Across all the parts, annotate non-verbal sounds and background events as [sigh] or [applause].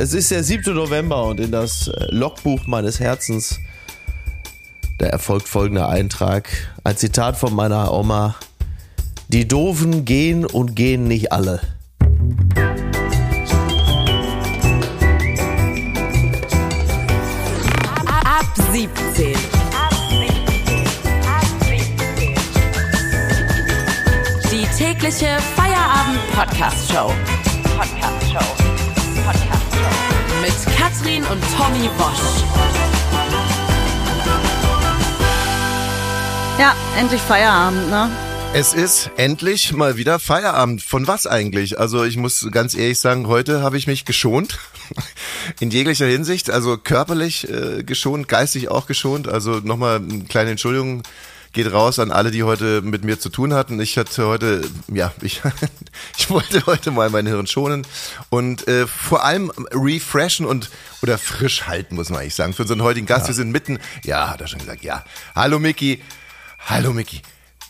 Es ist der 7. November und in das äh, Logbuch meines Herzens, da erfolgt folgender Eintrag. Ein Zitat von meiner Oma. Die Doofen gehen und gehen nicht alle. Ab 17. Die tägliche Feierabend-Podcast-Show. Podcast-Show. Mit Katrin und Tommy Bosch. Ja, endlich Feierabend, ne? Es ist endlich mal wieder Feierabend. Von was eigentlich? Also ich muss ganz ehrlich sagen, heute habe ich mich geschont. [laughs] In jeglicher Hinsicht. Also körperlich äh, geschont, geistig auch geschont. Also nochmal eine kleine Entschuldigung geht raus an alle, die heute mit mir zu tun hatten. Ich hatte heute, ja, ich, [laughs] ich wollte heute mal mein Hirn schonen und äh, vor allem refreshen und oder frisch halten, muss man eigentlich sagen. Für unseren heutigen Gast, wir sind mitten, ja, hat er schon gesagt, ja. Hallo Micky. Hallo Micky.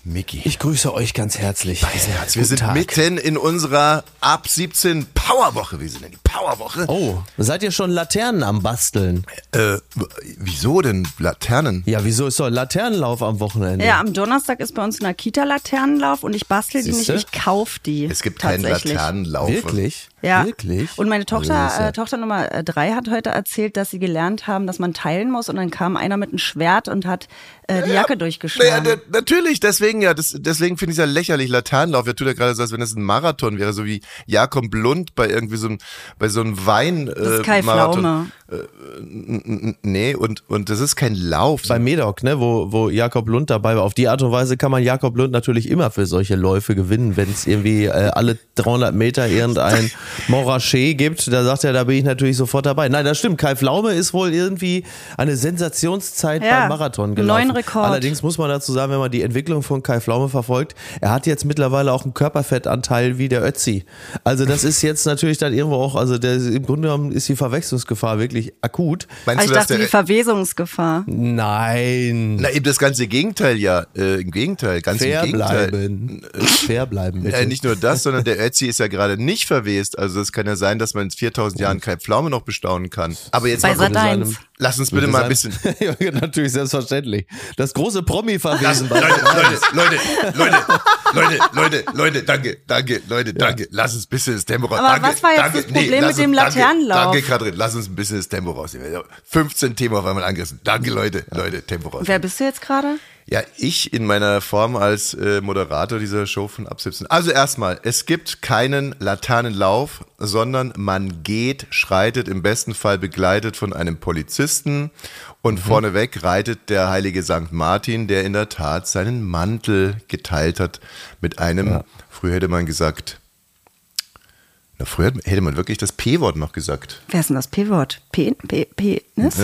Micky. Ich grüße euch ganz herzlich. Weißenherz. Wir Guten sind Tag. mitten in unserer ab 17 Powerwoche. Wir sind in die Powerwoche. Oh, seid ihr schon Laternen am Basteln? Äh, wieso denn Laternen? Ja, wieso ist doch Laternenlauf am Wochenende? Ja, am Donnerstag ist bei uns in der Kita Laternenlauf und ich bastel die nicht, ich kauf die. Es gibt keinen tatsächlich. Laternenlauf. Wirklich? Ja. Wirklich? Und meine Tochter, ja- äh, Tochter Nummer äh, drei hat heute erzählt, dass sie gelernt haben, dass man teilen muss und dann kam einer mit einem Schwert und hat äh, die Jacke Naja, durchgeschlagen. da, natürlich, deswegen ja, das, deswegen finde ich es ja lächerlich. Laternenlauf, wer tut ja gerade so, als wenn das ein Marathon wäre, so wie Jakob Lund bei irgendwie so einem, bei so einem Wein. das ist Kai äh, Marathon. Pflaume. N- n- Nee, und, und das ist kein Lauf. bei Medoc, ne, wo, wo Jakob Lund dabei war. Auf die Art und Weise kann man Jakob Lund natürlich immer für solche Läufe gewinnen, wenn es irgendwie äh, alle 300 Meter irgendein [laughs] Moraché gibt. Da sagt er, da bin ich natürlich sofort dabei. Nein, das stimmt. Kai Pflaume ist wohl irgendwie eine Sensationszeit Ja, beim Marathon gelaufen. neuen Rekord. Allerdings muss man dazu sagen, wenn man die Entwicklung von Kai Pflaume verfolgt, er hat jetzt mittlerweile auch einen Körperfettanteil wie der Ötzi. Also das ist jetzt natürlich dann irgendwo auch, also also der, im Grunde genommen ist die Verwechslungsgefahr wirklich akut. Meinst also ich dachte, die Verwesungsgefahr. Nein. Na eben das ganze Gegenteil ja. Äh, Im Gegenteil, ganz Fair im Gegenteil. Bleiben. Äh, Fair bleiben. Äh, bitte. Äh, nicht nur das, sondern der Ötzi ist ja gerade nicht verwest. Also es kann ja sein, dass man in 4000 Jahren keine Pflaume noch bestaunen kann. Aber jetzt Bei mal Sat1 lass uns bitte mal ein bisschen. [laughs] ja, natürlich, selbstverständlich. Das große Promi-Verwesen. bei Leute, Sat.1. Leute, Leute, Leute, Leute, Leute, Leute, danke, danke, Leute, danke. Lass uns ein bisschen das Tempo raus. Aber danke, was war jetzt danke, das Problem lass mit dem uns- danke, Laternenlauf? Danke, Katrin, lass uns ein bisschen das Tempo rausnehmen. 15 Themen auf einmal angerissen. Danke, Leute, Leute, Tempo raus. Wer bist du jetzt gerade? Ja, ich in meiner Form als äh, Moderator dieser Show von Ab 17. Also erstmal, es gibt keinen Laternenlauf, sondern man geht, schreitet, im besten Fall begleitet von einem Polizisten und vorneweg reitet der heilige Sankt Martin, der in der Tat seinen Mantel geteilt hat mit einem, früher hätte man gesagt, na, früher hätte man wirklich das P-Wort noch gesagt. Wer ist denn das P-Wort? P, P, Penis?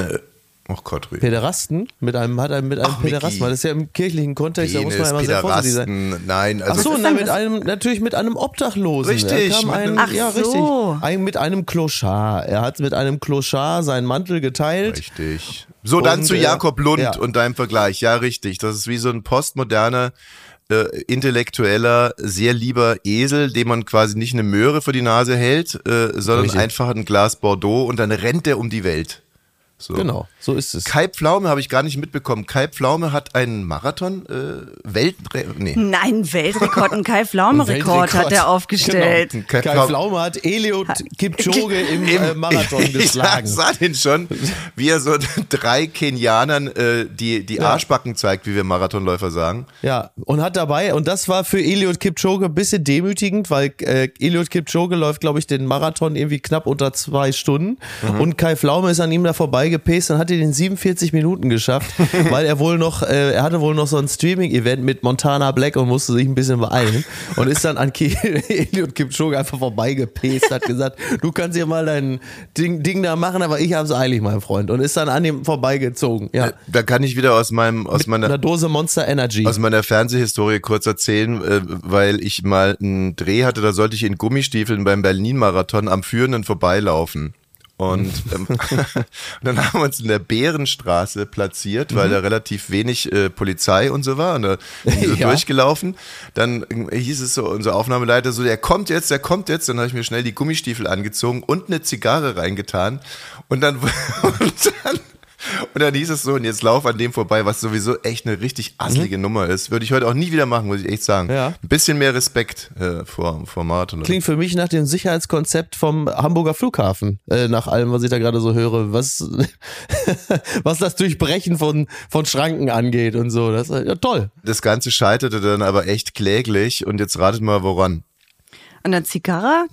Ach Gott, Rüd. Pederasten mit einem hat einem mit einem Ach, Pederasten, Micky. weil das ist ja im kirchlichen Kontext, da muss man Penis, immer sehr vorsichtig sein. Nein, Ach also so, ist na, denn mit einem natürlich mit einem Obdachlosen. Richtig, Er kam mit einem, einem- Ach ja, so. richtig. Ein, mit einem Kloschar. Er hat mit einem Kloschar seinen Mantel geteilt. Richtig. So, dann Und, zu äh, Jakob Lund ja. und deinem Vergleich. Ja, richtig. Das ist wie so ein postmoderner, äh, intellektueller, sehr lieber Esel, dem man quasi nicht eine Möhre vor die Nase hält, äh, sondern Richtig. einfach ein Glas Bordeaux und dann rennt er um die Welt. So. Genau, so ist es. Kai Pflaume habe ich gar nicht mitbekommen. Kai Pflaume hat einen Marathon äh, Welt nee. Nein, Weltrekord, einen Kai-Pflaume-Rekord hat er aufgestellt. Genau. Kai Kai, Pflaume- Pflaume hat Eliud Kipchoge im äh, [laughs] Marathon Ich geschlagen. sah den schon, wie er so [laughs] drei Kenianern äh, die, die Arschbacken zeigt, wie wir Marathonläufer sagen. Ja, und hat dabei, und das war für Eliud Kipchoge ein bisschen demütigend, weil äh, Eliud Kipchoge läuft, glaube ich, den Marathon irgendwie knapp unter zwei Stunden. Und Kai Pflaume ist an ihm da vorbeigepaced und hat in 47 Minuten geschafft, [laughs] weil er wohl noch, äh, er hatte wohl noch so ein Streaming-Event mit Montana Black und musste sich ein bisschen beeilen. Und ist dann an [laughs] Eliud Kipchoge einfach vorbeigepaced, hat gesagt, du kannst hier mal dein Ding, Ding da machen, aber ich hab's eilig, mein Freund. Und ist dann an ihm vorbeigezogen. Ja. Da kann ich wieder aus meinem, aus Mit einer meiner, Dose Monster Energy. aus meiner Fernsehhistorie kurz erzählen, äh, weil ich mal einen Dreh hatte, da sollte ich in Gummistiefeln beim Berlin-Marathon am Führenden vorbeilaufen. Und, [laughs] ähm, und [laughs] dann haben wir uns in der Bärenstraße platziert, weil da relativ wenig äh, Polizei und so war. Und da sind wir so [laughs] Ja. durchgelaufen. Dann äh, hieß es so, unser Aufnahmeleiter so, der kommt jetzt, der kommt jetzt. Dann habe ich mir schnell die Gummistiefel angezogen und eine Zigarre reingetan. Und dann, und dann und dann hieß es so, und jetzt lauf an dem vorbei, was sowieso echt eine richtig asslige Nummer ist. Würde ich heute auch nie wieder machen, muss ich echt sagen. Mhm. Ja. Ein bisschen mehr Respekt äh, vor, vor Marathon. Klingt für mich nach dem Sicherheitskonzept vom Hamburger Flughafen, äh, nach allem, was ich da gerade so höre, was, [laughs] was das Durchbrechen von, von Schranken angeht und so. Das ist ja toll. Das Ganze scheiterte dann aber echt kläglich und jetzt ratet mal woran. Und der Zigarre?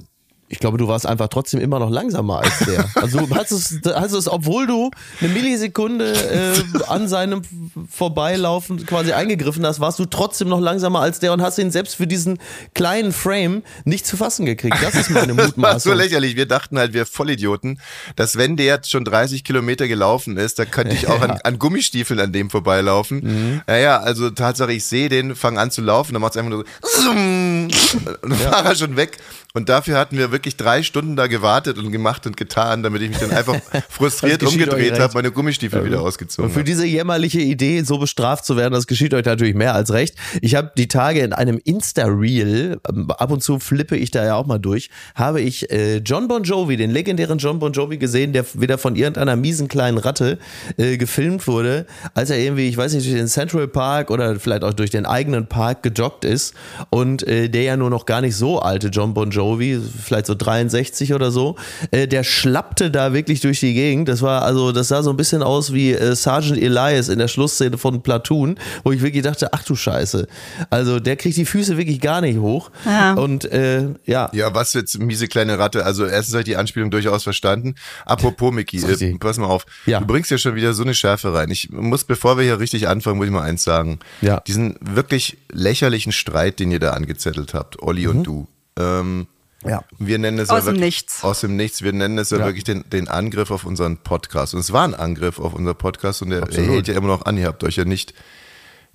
Ich glaube, du warst einfach trotzdem immer noch langsamer als der. [laughs] Also du hast es, hast es obwohl du eine Millisekunde äh, an seinem Vorbeilaufen quasi eingegriffen hast, warst du trotzdem noch langsamer als der und hast ihn selbst für diesen kleinen Frame nicht zu fassen gekriegt. Das ist meine [laughs] Das war so Mutmaßung. lächerlich. Wir dachten halt, wir Vollidioten, dass wenn der jetzt schon 30 Kilometer gelaufen ist, dann könnte ich [laughs] auch an, an Gummistiefeln an dem vorbeilaufen. Mhm. Naja, also Tatsache, ich sehe den, fange an zu laufen, dann macht es einfach nur so und dann war er schon weg. Und dafür hatten wir wirklich drei Stunden da gewartet und gemacht und getan, damit ich mich dann einfach [laughs] frustriert umgedreht habe, meine Gummistiefel wieder ausgezogen Und für habe. diese jämmerliche Idee, so bestraft zu werden, das geschieht euch natürlich mehr als recht. Ich habe die Tage in einem Insta-Reel, ähm, ab und zu flippe ich da ja auch mal durch, habe ich äh, John Bon Jovi, den legendären John Bon Jovi gesehen, der wieder von irgendeiner miesen kleinen Ratte äh, gefilmt wurde, als er irgendwie, ich weiß nicht, durch den Central Park oder vielleicht auch durch den eigenen Park gejoggt ist und äh, der ja nur noch gar nicht so alte John Bon Jovi, vielleicht so 63 oder so, äh, der schlappte da wirklich durch die Gegend. Das war also, das sah so ein bisschen aus wie äh, Sergeant Elias in der Schlussszene von Platoon, wo ich wirklich dachte, ach du Scheiße. Also der kriegt die Füße wirklich gar nicht hoch. Ja. Und äh, ja, Ja, was jetzt miese kleine Ratte. Also erstens habe ich die Anspielung durchaus verstanden. Apropos, richtig. äh, pass mal auf. Ja. Du bringst ja schon wieder so eine Schärfe rein. Ich muss, bevor wir hier richtig anfangen, muss ich mal eins sagen. Ja. Diesen wirklich lächerlichen Streit, den ihr da angezettelt habt, Olli und du. Ähm, Mhm. Ja. Wir nennen es Aus ja dem wirklich, Nichts. Aus dem Nichts. Wir nennen es ja, Ja. wirklich den, den Angriff auf unseren Podcast. Und es war ein Angriff auf unser Podcast und der, Absolut. er hält ja immer noch an. Ihr habt euch ja nicht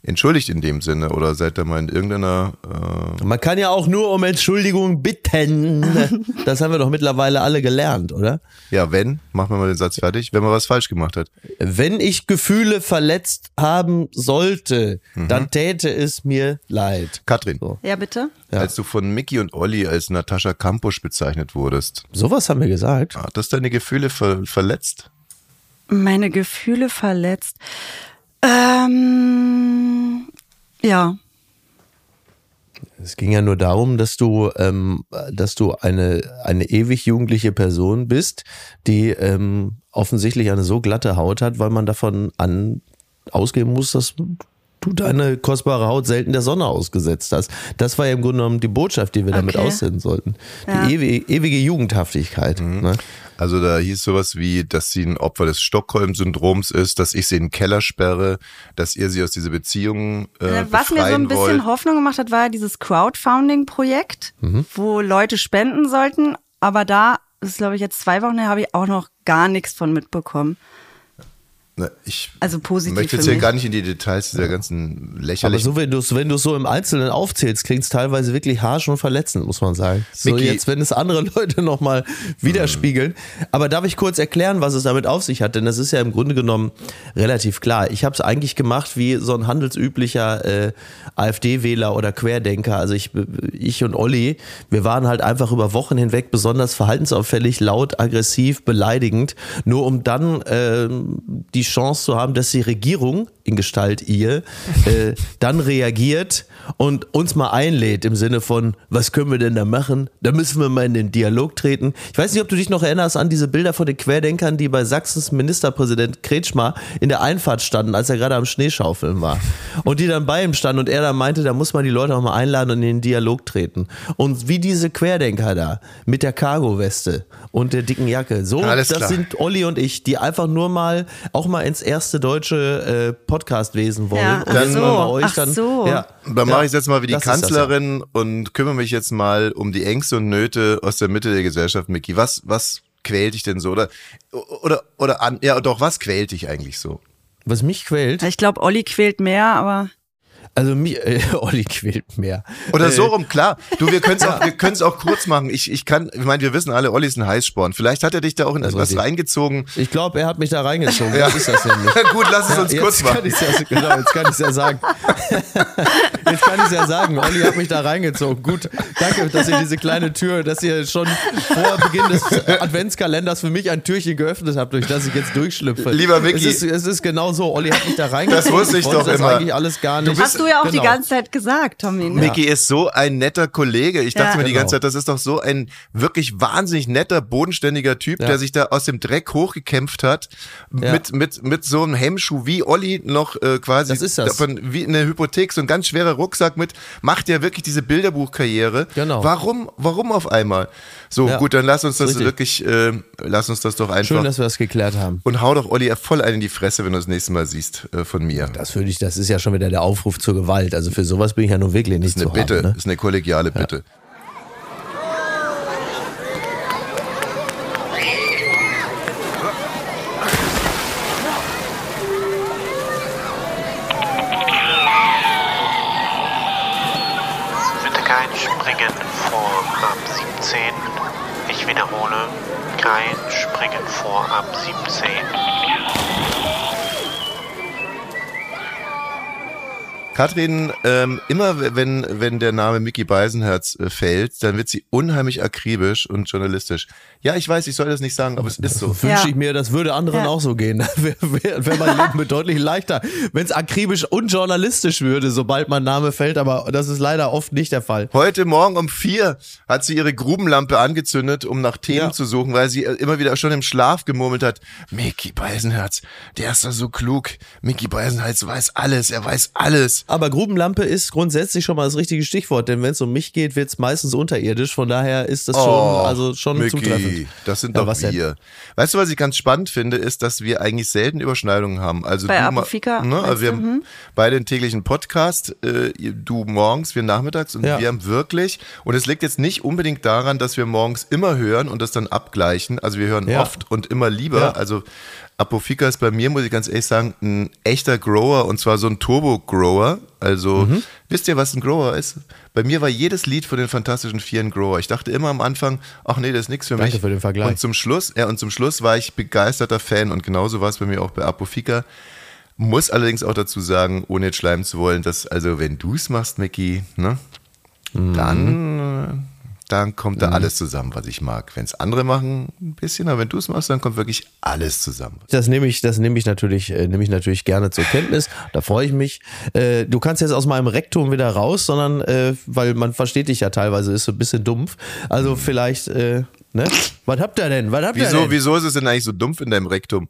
entschuldigt in dem Sinne oder seid da mal in irgendeiner äh, man kann ja auch nur um Entschuldigung bitten. [laughs] Das haben wir doch mittlerweile alle gelernt, oder? Ja, wenn, machen wir mal den Satz fertig, wenn man was falsch gemacht hat. Wenn ich Gefühle verletzt haben sollte, Mhm. dann täte es mir leid. Katrin, So. Ja, bitte? Ja. als du von Mickey und Olli als Natascha Kampusch bezeichnet wurdest, Sowas haben wir gesagt. hat das deine Gefühle ver verletzt? Meine Gefühle verletzt. Ähm, ja. Es ging ja nur darum, dass du, ähm, dass du eine, eine ewig jugendliche Person bist, die ähm, offensichtlich eine so glatte Haut hat, weil man davon an ausgehen muss, dass du deine kostbare Haut selten der Sonne ausgesetzt hast. Das war ja im Grunde genommen die Botschaft, die wir damit Okay. aussenden sollten. Ja. Die ewige, ewige Jugendhaftigkeit. Ne? Also da hieß sowas wie, dass sie ein Opfer des Stockholm-Syndroms ist, dass ich sie in den Keller sperre, dass ihr sie aus dieser Beziehung äh, Was mir so ein bisschen wollt. Hoffnung gemacht hat, war ja dieses Crowdfunding-Projekt, Mhm. wo Leute spenden sollten. Aber da, das ist glaube ich jetzt zwei Wochen her, habe ich auch noch gar nichts von mitbekommen. Na, Ich Also positiv möchte jetzt für hier mich. gar nicht in die Details dieser ganzen Aber lächerlichen so, wenn du es wenn du's so im Einzelnen aufzählst, klingt es teilweise wirklich harsch und verletzend, muss man sagen. So Micky. jetzt, wenn es andere [laughs] Leute nochmal widerspiegeln. Aber darf ich kurz erklären, was es damit auf sich hat? Denn das ist ja im Grunde genommen relativ klar. Ich habe es eigentlich gemacht wie so ein handelsüblicher äh, AfD-Wähler oder Querdenker. Also ich, ich und Olli, wir waren halt einfach über Wochen hinweg besonders verhaltensauffällig, laut, aggressiv, beleidigend, nur um dann ähm, die Chance zu haben, dass die Regierung in Gestalt ihr äh, dann reagiert und uns mal einlädt im Sinne von, was können wir denn da machen? Da müssen wir mal in den Dialog treten. Ich weiß nicht, ob du dich noch erinnerst an diese Bilder von den Querdenkern, die bei Sachsens Ministerpräsident Kretschmer in der Einfahrt standen, als er gerade am Schneeschaufeln war. Und die dann bei ihm standen und er dann meinte, da muss man die Leute auch mal einladen und in den Dialog treten. Und wie diese Querdenker da mit der Cargo-Weste und der dicken Jacke. So, Alles das klar. sind Olli und ich, die einfach nur mal auch mal ins erste deutsche äh, Podcastwesen wollen. Ja, wenn so, wir bei euch ach dann, so. Ja, Dann ja, mache ich jetzt mal wie die das ist das ja. Kanzlerin und kümmere mich jetzt mal um die Ängste und Nöte aus der Mitte der Gesellschaft, Micky. Was, was quält dich denn so? Oder, oder, oder an, ja, doch, was quält dich eigentlich so? Was mich quält, Ich glaube, Olli quält mehr, aber Also mir, äh, [laughs] Olli quält mehr. Oder äh, so rum, klar. Du, wir können es [laughs] auch, wir auch kurz machen. Ich, ich kann, ich meine, wir wissen alle, Olli ist ein Heißsporn. Vielleicht hat er dich da auch in Das ist etwas reingezogen. Ich glaube, er hat mich da reingezogen. Ja. Das ist das nämlich. [laughs] Gut, lass es Ja, uns kurz machen. ja, genau, jetzt kann ich es ja sagen. Jetzt kann ich es ja sagen. Olli hat mich da reingezogen. Gut, danke, dass ihr diese kleine Tür, dass ihr schon vor Beginn des Adventskalenders für mich ein Türchen geöffnet habt, durch das ich jetzt durchschlüpfe. Lieber Micky. Es ist, es ist genau so. Olli hat mich da reingezogen. Das wusste ich wollte doch das immer. eigentlich alles gar nicht. Hast du ja auch die Genau. ganze Zeit gesagt, Tommy. Ne? Micky ist so ein netter Kollege. Ich dachte Ja. mir die Genau. ganze Zeit, das ist doch so ein wirklich wahnsinnig netter, bodenständiger Typ, Ja. der sich da aus dem Dreck hochgekämpft hat. Ja. Mit, mit, mit so einem Hemmschuh wie Olli noch äh, quasi Das ist das. davon, wie eine Hypothek, so ein ganz schwerer Rucksack mit, macht ja wirklich diese Bilderbuchkarriere. Genau. Warum, warum auf einmal? So, Ja. gut, dann lass uns das Richtig. wirklich, äh, lass uns das doch einfach. Schön, dass wir das geklärt haben. und hau doch Olli voll einen in die Fresse, wenn du das nächste Mal siehst äh, von mir. Das würde ich, das ist ja schon wieder der Aufruf zur Gewalt. Also für sowas bin ich ja nur wirklich nicht ist eine zu Bitte, haben. Ne? ist eine kollegiale Bitte. Bitte Katrin, ähm, immer wenn, wenn der Name Mickey Beisenherz äh, fällt, dann wird sie unheimlich akribisch und journalistisch. Ja, ich weiß, ich soll das nicht sagen, aber es ist so. Wünsche Ja. ich mir, das würde anderen Ja. auch so gehen. [laughs] Wäre wär, wär mein Leben deutlich leichter, wenn es akribisch und journalistisch würde, sobald mein Name fällt, aber das ist leider oft nicht der Fall. Heute Morgen um vier hat sie ihre Grubenlampe angezündet, um nach Themen Ja. zu suchen, weil sie äh, immer wieder schon im Schlaf gemurmelt hat. Mickey Beisenherz, der ist doch so klug. Mickey Beisenherz weiß alles, er weiß alles. Aber Grubenlampe ist grundsätzlich schon mal das richtige Stichwort, denn wenn es um mich geht, wird es meistens unterirdisch. Von daher ist das schon, also schon Oh, Mickey, zutreffend. das sind Ja, doch was denn? wir. Weißt du, was ich ganz spannend finde, ist, dass wir eigentlich selten Überschneidungen haben. Also Bei du Apofika, ne, also wir haben beide einen täglichen Podcast, äh, du morgens, wir nachmittags und Ja. wir haben wirklich, und es liegt jetzt nicht unbedingt daran, dass wir morgens immer hören und das dann abgleichen. Also wir hören Ja. oft und immer lieber. Ja. Also Apofika ist bei mir, muss ich ganz ehrlich sagen, ein echter Grower und zwar so ein Turbo-Grower. Also, Mhm. wisst ihr, was ein Grower ist? Bei mir war jedes Lied von den Fantastischen Vier ein Grower. Ich dachte immer am Anfang, ach nee, das ist nichts für Danke mich. für den Vergleich. Und zum Schluss, ja, und zum Schluss war ich begeisterter Fan und genauso war es bei mir auch bei Apofika. Muss allerdings auch dazu sagen, ohne jetzt schleimen zu wollen, dass, also wenn du es machst, Mickey, ne, Mhm. dann, äh, dann kommt da alles zusammen, was ich mag. Wenn es andere machen, ein bisschen, aber wenn du es machst, dann kommt wirklich alles zusammen. Das nehme ich, das nehme ich natürlich, äh, nehme ich natürlich gerne zur Kenntnis. Da freue ich mich. Äh, du kannst jetzt aus meinem Rektum wieder raus, sondern äh, weil man versteht dich ja teilweise, ist so ein bisschen dumpf. Also vielleicht, äh, ne? Was habt ihr denn? Was habt ihr Wieso, denn? wieso ist es denn eigentlich so dumpf in deinem Rektum?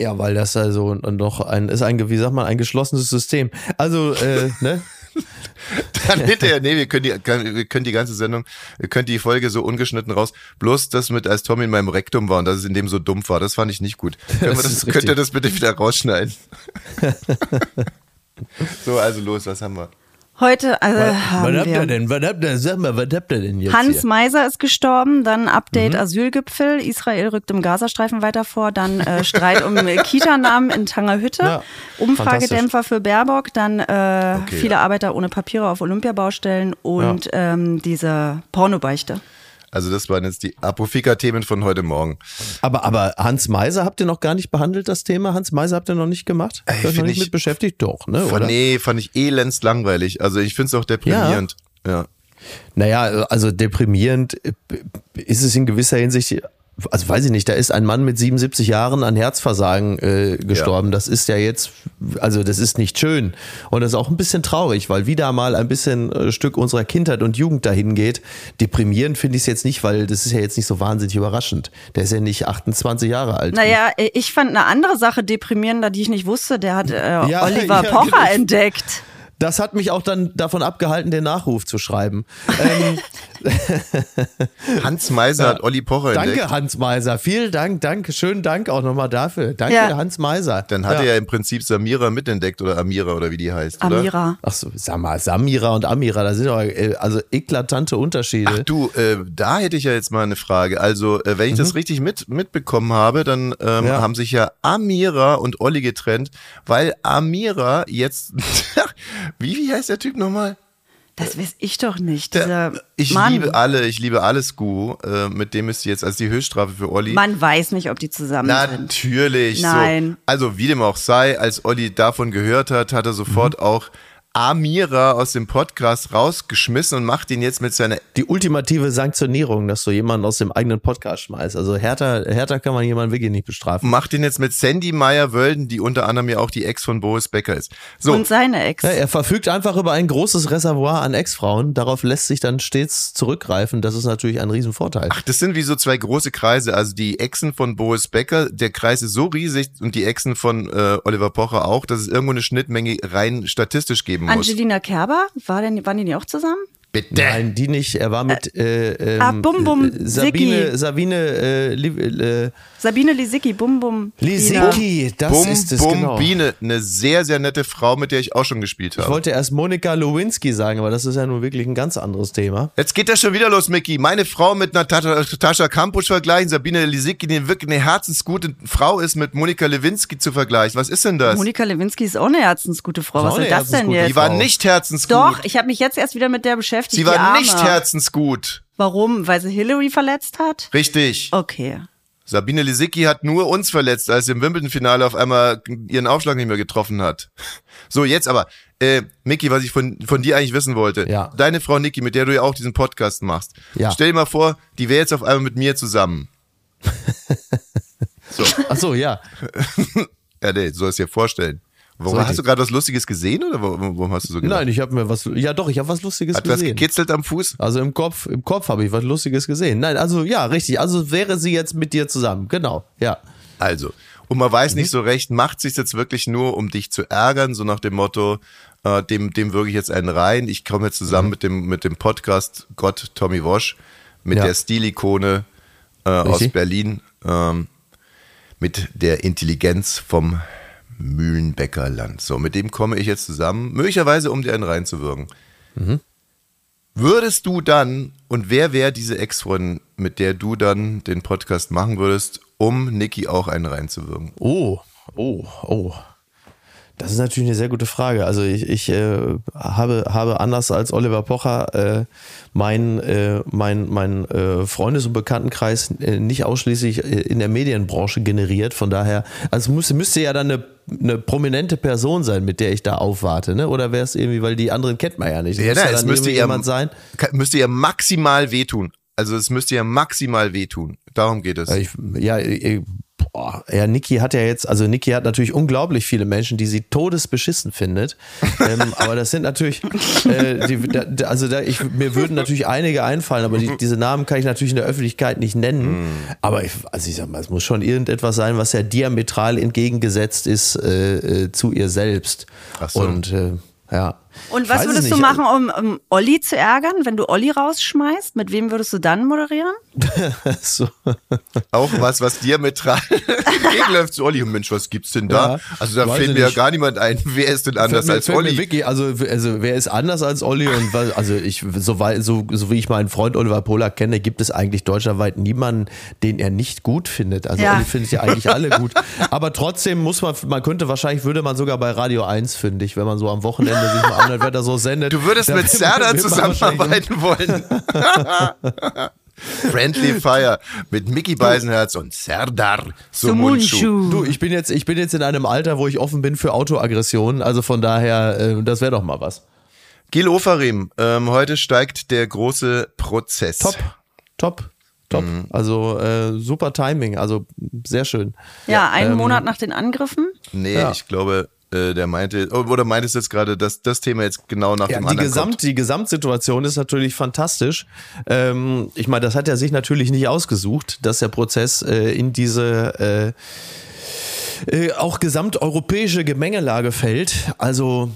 Ja, weil das also noch ein ist ein, wie sagt man, ein geschlossenes System. Also, äh, [laughs] ne? [laughs] Dann hinterher, nee, wir können die, wir können die ganze Sendung, wir können die Folge so ungeschnitten raus. Bloß das mit, als Tommy in meinem Rektum war und dass es in dem so dumpf war, das fand ich nicht gut. [laughs] Das das, könnt ihr das bitte wieder rausschneiden? [laughs] so, also los, was haben wir? Heute äh, Was haben habt ihr denn? Was habt ihr? Sag mal, was habt ihr denn jetzt Hans hier? Meiser ist gestorben, dann Mhm. Update Asylgipfel, Israel rückt im Gazastreifen weiter vor, dann äh, Streit um äh, Kita-Namen in Tangerhütte, Ja, Umfragedämpfer für Baerbock, dann äh, Okay, viele ja. Arbeiter ohne Papiere auf Olympiabaustellen und ähm, diese Pornobeichte. Also das waren jetzt die Apofika-Themen von heute Morgen. Aber, aber Hans Meiser habt ihr noch gar nicht behandelt, das Thema? Hans Meiser habt ihr noch nicht gemacht? Ey, Habt ihr euch noch nicht ich- mit beschäftigt? Doch, ne? Fand, nee, fand ich elends langweilig. Also ich finde es auch deprimierend. Ja. Naja, also deprimierend äh, ist es in gewisser Hinsicht, also weiß ich nicht, da ist ein Mann mit 77 Jahren an Herzversagen äh, gestorben. Das ist ja jetzt, also das ist nicht schön. Und das ist auch ein bisschen traurig, weil wieder mal ein bisschen äh, Stück unserer Kindheit und Jugend dahin geht. Deprimierend finde ich es jetzt nicht, weil das ist ja jetzt nicht so wahnsinnig überraschend. Der ist ja nicht 28 Jahre alt. Naja, äh, ich fand eine andere Sache deprimierender, die ich nicht wusste. Der hat äh, Ja, [laughs] Oliver ja, Pocher genau. entdeckt. Das hat mich auch dann davon abgehalten, den Nachruf zu schreiben. ähm, [laughs] Hans Meiser hat Olli Pocher entdeckt. Danke, Hans Meiser. Vielen Dank, danke, schönen Dank auch nochmal dafür. Danke, Ja. Hans Meiser. Dann hat ja. er ja im Prinzip Samira mitentdeckt oder Amira oder wie die heißt, oder? Amira. Ach so, sag mal, Samira und Amira, da sind aber äh, also eklatante Unterschiede. Ach du, äh, da hätte ich ja jetzt mal eine Frage. Also, äh, wenn ich das richtig mit, mitbekommen habe, dann ähm, Mhm. Ja. haben sich ja Amira und Olli getrennt, weil Amira jetzt, [laughs] wie, wie heißt der Typ nochmal? Das weiß ich doch nicht. Der, Dieser ich Mann. liebe alle, ich liebe alle Scu, äh, mit dem ist sie jetzt als die Höchststrafe für Olli. Man weiß nicht, ob die zusammen sind. Natürlich. Nein. So. Also wie dem auch sei, als Olli davon gehört hat, hat er sofort Mhm. auch Amira aus dem Podcast rausgeschmissen und macht ihn jetzt mit seiner Die ultimative Sanktionierung, dass du jemanden aus dem eigenen Podcast schmeißt. Also härter, härter kann man jemanden wirklich nicht bestrafen. macht ihn jetzt mit Sandy Meyer-Wölden, die unter anderem ja auch die Ex von Boris Becker ist. So, Und seine Ex. Ja, er verfügt einfach über ein großes Reservoir an Ex-Frauen. Darauf lässt sich dann stets zurückgreifen. Das ist natürlich ein Riesenvorteil. ach, das sind wie so zwei große Kreise. Also die Exen von Boris Becker, der Kreis ist so riesig und die Exen von äh, Oliver Pocher auch, dass es irgendwo eine Schnittmenge rein statistisch geben muss. Angelina Kerber, war denn, waren die nicht auch zusammen? Bitte. Nein, die nicht. Er war mit äh, ähm, ah, Bum Bum, Sabine, Sicki. Sabine äh, äh, Sabine Lisicki, Bum Bum. Lisicki, das Bum, ist es, Bum, genau. Biene, eine sehr, sehr nette Frau, mit der ich auch schon gespielt Ich habe. wollte erst Monika Lewinsky sagen, aber das ist ja nun wirklich ein ganz anderes Thema. Jetzt geht das schon wieder los, Mickey. Meine Frau mit Natascha Kampusch vergleichen, Sabine Lisicki, die wirklich eine herzensgute Frau ist, mit Monika Lewinsky zu vergleichen. Was ist denn das? Monika Lewinsky ist auch eine herzensgute Frau. Was soll das denn jetzt? die war nicht herzensgut. Doch, ich habe mich jetzt erst wieder mit der beschäftigt. Sie die war nicht herzensgut. Warum? Weil sie Hillary verletzt hat? Richtig. Okay. Sabine Lisicki hat nur uns verletzt, als sie im Wimbledon-Finale auf einmal ihren Aufschlag nicht mehr getroffen hat. So, jetzt aber, äh, Mickey, was ich von, von dir eigentlich wissen wollte. Ja. Deine Frau Niki, mit der du ja auch diesen Podcast machst. Ja. Stell dir mal vor, die wäre jetzt auf einmal mit mir zusammen. [laughs] So. Ach so, ja. [laughs] Ja, nee, du sollst dir vorstellen. Warum, Sollte hast du gerade was Lustiges gesehen oder warum, hast du so gedacht? Nein, ich habe mir was. Ja, doch, ich habe was Lustiges Hat was gesehen. gekitzelt am Fuß? Also im Kopf, im Kopf habe ich was Lustiges gesehen. Nein, also ja, richtig. Also wäre sie jetzt mit dir zusammen. Genau, ja. Also, und man weiß Mhm. nicht so recht, macht sich jetzt wirklich nur, um dich zu ärgern, so nach dem Motto, äh, dem, dem wirke ich jetzt einen rein. Ich komme jetzt zusammen mit dem, mit dem Podcast Gott Tommy Wosch, mit Mhm. Ja. der Stilikone äh, aus. Berlin, ähm, mit der Intelligenz vom Mühlenbäckerland. So, mit dem komme ich jetzt zusammen, möglicherweise um dir einen reinzuwirken. Mhm. Würdest du dann, und wer wäre diese Ex-Freundin, mit der du dann den Podcast machen würdest, um Niki auch einen reinzuwirken? Oh, oh, oh. Das ist natürlich eine sehr gute Frage. Also ich, ich äh, habe, habe anders als Oliver Pocher äh, mein, äh, mein, mein äh, Freundes- und Bekanntenkreis äh, nicht ausschließlich äh, in der Medienbranche generiert. Von daher, also müsste, müsste ja dann eine, eine prominente Person sein, mit der ich da aufwarte, ne? Oder wäre es irgendwie, weil die anderen kennt man ja nicht. Es Ja, nein, ja es müsste ihr, jemand sein. müsste ihr maximal wehtun. Also es müsste ihr maximal wehtun. Darum geht es. Ja, Ich, ja, äh, boah, ja, Niki hat ja jetzt, also Niki hat natürlich unglaublich viele Menschen, die sie todesbeschissen findet. [laughs] ähm, aber das sind natürlich, äh, die, da, also da, ich, mir würden natürlich einige einfallen, aber die, diese Namen kann ich natürlich in der Öffentlichkeit nicht nennen. Aber ich, also ich sag mal, es muss schon irgendetwas sein, was ja diametral entgegengesetzt ist äh, äh, zu ihr selbst. Ach so. Und äh, ja. Und Ich was würdest du machen, um, um Olli zu ärgern, wenn du Olli rausschmeißt? Mit wem würdest du dann moderieren? [laughs] so. Auch was, was diametral [laughs] gegenläuft zu Olli. Und Mensch, was gibt's denn da? Ja, also da fällt ich mir ja gar niemand ein. [laughs] Wer ist denn anders Fällt mir- als Olli? Wirklich, also, also wer ist anders als Olli und was, also ich so, weit- so so wie ich meinen Freund Oliver Pola kenne, gibt es eigentlich deutschlandweit niemanden, den er nicht gut findet. Also Ja. Olli findet ja eigentlich alle gut, aber trotzdem muss man man könnte wahrscheinlich würde man sogar bei Radio 1 fündig, wenn man so am Wochenende sich mal anhört, wer da so sendet. Du würdest mit Serdar zusammenarbeiten wollen. Friendly [laughs] Fire mit Mickey Beisenherz und Serdar Sumunchu. Du, ich bin jetzt, ich bin jetzt in einem Alter, wo ich offen bin für Autoaggressionen. Also von daher, äh, das wäre doch mal was. Gil Ofarim, ähm, heute steigt der große Prozess. Top, top, top. Mhm. Also äh, super Timing, also sehr schön. Ja, einen ähm, Monat nach den Angriffen. Nee, Ja. ich glaube, der meinte, oh, oder meintest du jetzt gerade, dass das Thema jetzt genau nach Ja, dem die, anderen Gesamt, kommt? die Gesamtsituation ist natürlich fantastisch. Ähm, ich meine, das hat er sich natürlich nicht ausgesucht, dass der Prozess äh, in diese äh, äh, auch gesamteuropäische Gemengelage fällt. Also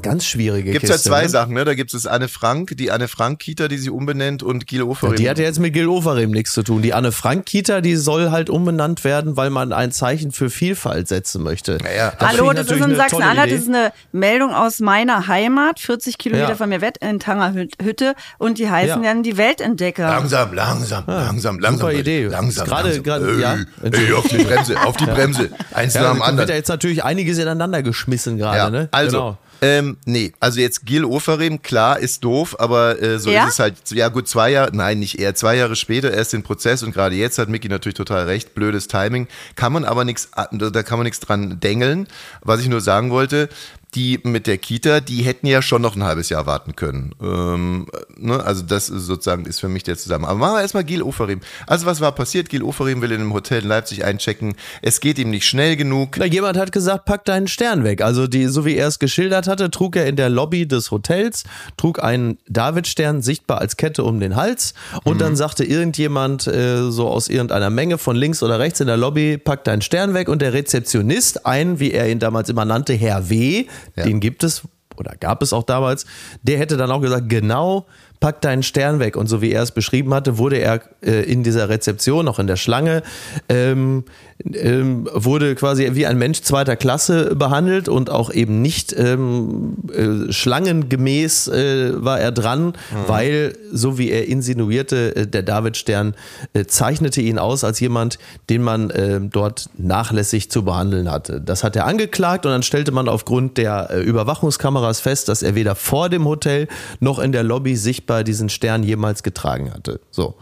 Ganz schwierige Gibt es Kiste. ja zwei ne? Sachen, ne? Da gibt es Anne Frank, die Anne Frank Kita, die sich umbenennt und Gil Oferim. Die hat ja jetzt mit Gil Oferim nichts zu tun. Die Anne Frank Kita, die soll halt umbenannt werden, weil man ein Zeichen für Vielfalt setzen möchte. Naja. Das Hallo, das ist in Sachsen-Anhalt. Das ist eine Meldung aus meiner Heimat, 40 Kilometer Ja. von mir weg, in Tangerhütte. Und die heißen Ja. dann die Weltentdecker. Langsam, langsam, langsam, langsam. super Idee. Langsam, Gerade- langsam. gerade- ja. Ey, auf die Bremse, auf die Bremse. Eins Ja, nach da dem wird anderen. ja jetzt natürlich einiges ineinander geschmissen gerade, Ja, ne? also, Genau. Ähm, nee, also jetzt Gil Oferim, klar, ist doof, aber äh, so Ja? ist es halt, ja gut, zwei Jahre, nein, nicht eher, zwei Jahre später erst den Prozess und gerade jetzt hat Mickey natürlich total recht, blödes Timing, kann man aber nichts, da kann man nichts dran dengeln. Was ich nur sagen wollte, die mit der Kita, die hätten ja schon noch ein halbes Jahr warten können. Ähm, ne? Also das ist sozusagen ist für mich der Zusammenhang. Aber machen wir erstmal Gil Oferim. Also was war passiert? Gil Oferim will in einem Hotel in Leipzig einchecken. Es geht ihm nicht schnell genug. Na, jemand hat gesagt, pack deinen Stern weg. Also die, so wie er es geschildert hatte, trug er in der Lobby des Hotels, trug einen Davidstern sichtbar als Kette um den Hals und dann sagte irgendjemand äh, so aus irgendeiner Menge von links oder rechts in der Lobby, pack deinen Stern weg und der Rezeptionist, ein, wie er ihn damals immer nannte, Herr W., Ja. den gibt es oder gab es auch damals, der hätte dann auch gesagt, genau, pack deinen Stern weg. Und so wie er es beschrieben hatte, wurde er äh, in dieser Rezeption, noch in der Schlange, ähm, ähm, wurde quasi wie ein Mensch zweiter Klasse behandelt und auch eben nicht ähm, äh, schlangengemäß äh, war er dran, weil, so wie er insinuierte, äh, der Davidstern äh, zeichnete ihn aus als jemand, den man äh, dort nachlässig zu behandeln hatte. Das hat er angeklagt und dann stellte man aufgrund der äh, Überwachungskameras fest, dass er weder vor dem Hotel noch in der Lobby sichtbar diesen Stern jemals getragen hatte. So.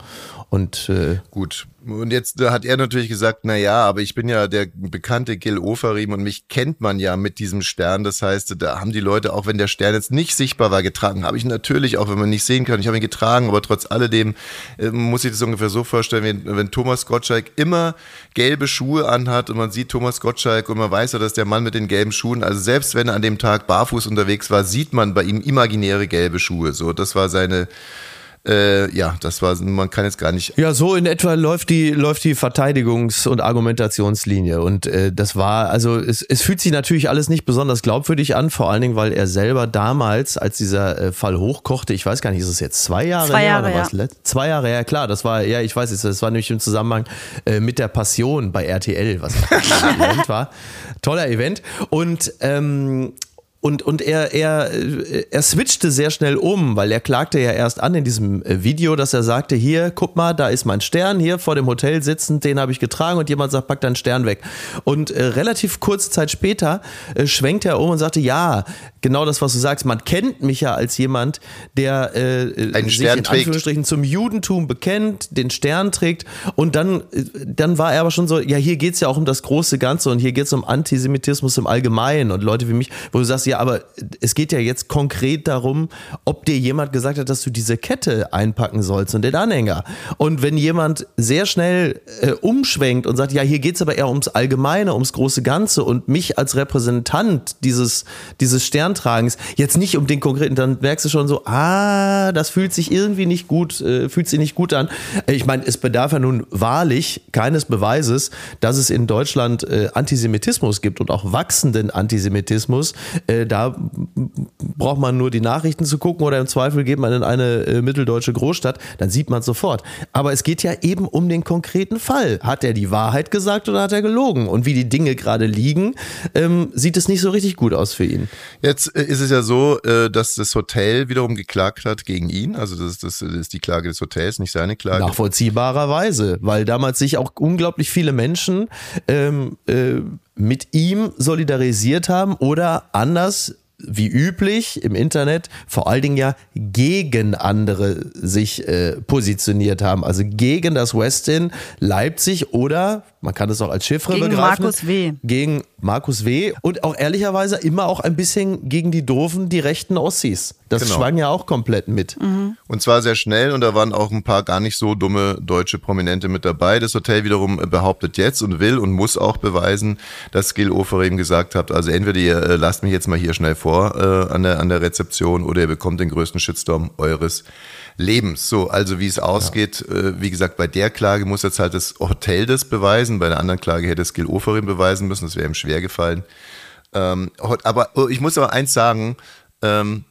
Und äh, Gut. Und jetzt hat er natürlich gesagt, na ja, aber ich bin ja der bekannte Gil Oferim und mich kennt man ja mit diesem Stern. Das heißt, da haben die Leute, auch wenn der Stern jetzt nicht sichtbar war, getragen. Habe ich natürlich, auch wenn man nicht sehen kann, ich habe ihn getragen, aber trotz alledem äh, muss ich das ungefähr so vorstellen, wenn, wenn Thomas Gottschalk immer gelbe Schuhe anhat und man sieht Thomas Gottschalk und man weiß ja, dass der Mann mit den gelben Schuhen, also selbst wenn er an dem Tag barfuß unterwegs war, sieht man bei ihm imaginäre gelbe Schuhe. So, das war seine, äh, ja, das war, man kann jetzt gar nicht Ja, so in etwa läuft die, läuft die Verteidigungs- und Argumentationslinie. Und äh, das war, also es, es fühlt sich natürlich alles nicht besonders glaubwürdig an, vor allen Dingen, weil er selber damals, als dieser äh, Fall hochkochte, ich weiß gar nicht, ist es jetzt zwei Jahre Zwei her Jahre, oder ja. was? Zwei Jahre, ja klar, das war, ja, ich weiß es, das war nämlich im Zusammenhang äh, mit der Passion bei RTL, was ein [laughs] Event war. Toller Event. Und ähm, und, und er, er, äh, er switchte sehr schnell um, weil er klagte ja erst an in diesem äh, Video, dass er sagte, hier, guck mal, da ist mein Stern, hier vor dem Hotel sitzend, den habe ich getragen und jemand sagt, pack deinen Stern weg. Und äh, relativ kurze Zeit später äh, schwenkt er um und sagte, ja, genau das, was du sagst, man kennt mich ja als jemand, der äh, äh, Einen sich Stern in trägt. Anführungsstrichen zum Judentum bekennt, den Stern trägt und dann, dann war er aber schon so, ja, hier geht's ja auch um das große Ganze und hier geht's um Antisemitismus im Allgemeinen und Leute wie mich, wo du sagst, ja, aber es geht ja jetzt konkret darum, ob dir jemand gesagt hat, dass du diese Kette einpacken sollst und den Anhänger. Und wenn jemand sehr schnell äh, umschwenkt und sagt, ja, hier geht's aber eher ums Allgemeine, ums große Ganze und mich als Repräsentant dieses, dieses Sterntragens, jetzt nicht um den konkreten, dann merkst du schon so, ah, das fühlt sich irgendwie nicht gut, äh, fühlt sich nicht gut an. Ich meine, es bedarf ja nun wahrlich keines Beweises, dass es in Deutschland äh, Antisemitismus gibt und auch wachsenden Antisemitismus. Äh, da braucht man nur die Nachrichten zu gucken oder im Zweifel geht man in eine äh, mitteldeutsche Großstadt, dann sieht man es sofort. Aber es geht ja eben um den konkreten Fall. Hat er die Wahrheit gesagt oder hat er gelogen? Und wie die Dinge gerade liegen, ähm, sieht es nicht so richtig gut aus für ihn. Jetzt äh, ist es ja so, äh, dass das Hotel wiederum geklagt hat gegen ihn. Also das, ist- das ist die Klage des Hotels, nicht seine Klage. Nachvollziehbarerweise, weil damals sich auch unglaublich viele Menschen ähm, äh, mit ihm solidarisiert haben oder anders wie üblich im Internet vor allen Dingen ja gegen andere sich äh, positioniert haben. Also gegen das Westin Leipzig oder man kann es auch als Chiffre Gegen begreifen. Markus W. Gegen Markus W. Und auch ehrlicherweise immer auch ein bisschen gegen die Doofen, die rechten Ossis. Das Genau. schwang ja auch komplett mit. Und zwar sehr schnell und da waren auch ein paar gar nicht so dumme deutsche Prominente mit dabei. Das Hotel wiederum äh, behauptet jetzt und will und muss auch beweisen, dass Gil Oferim gesagt hat, also entweder ihr äh, lasst mich jetzt mal hier schnell vor äh, an, der, an der Rezeption oder ihr bekommt den größten Shitstorm eures Lebens. So, also wie es ausgeht, äh, wie gesagt, bei der Klage muss jetzt halt das Hotel das beweisen, bei der anderen Klage hätte es Gil Oferim beweisen müssen, das wäre ihm schwer gefallen. Ähm, aber oh, ich muss aber eins sagen, Ähm,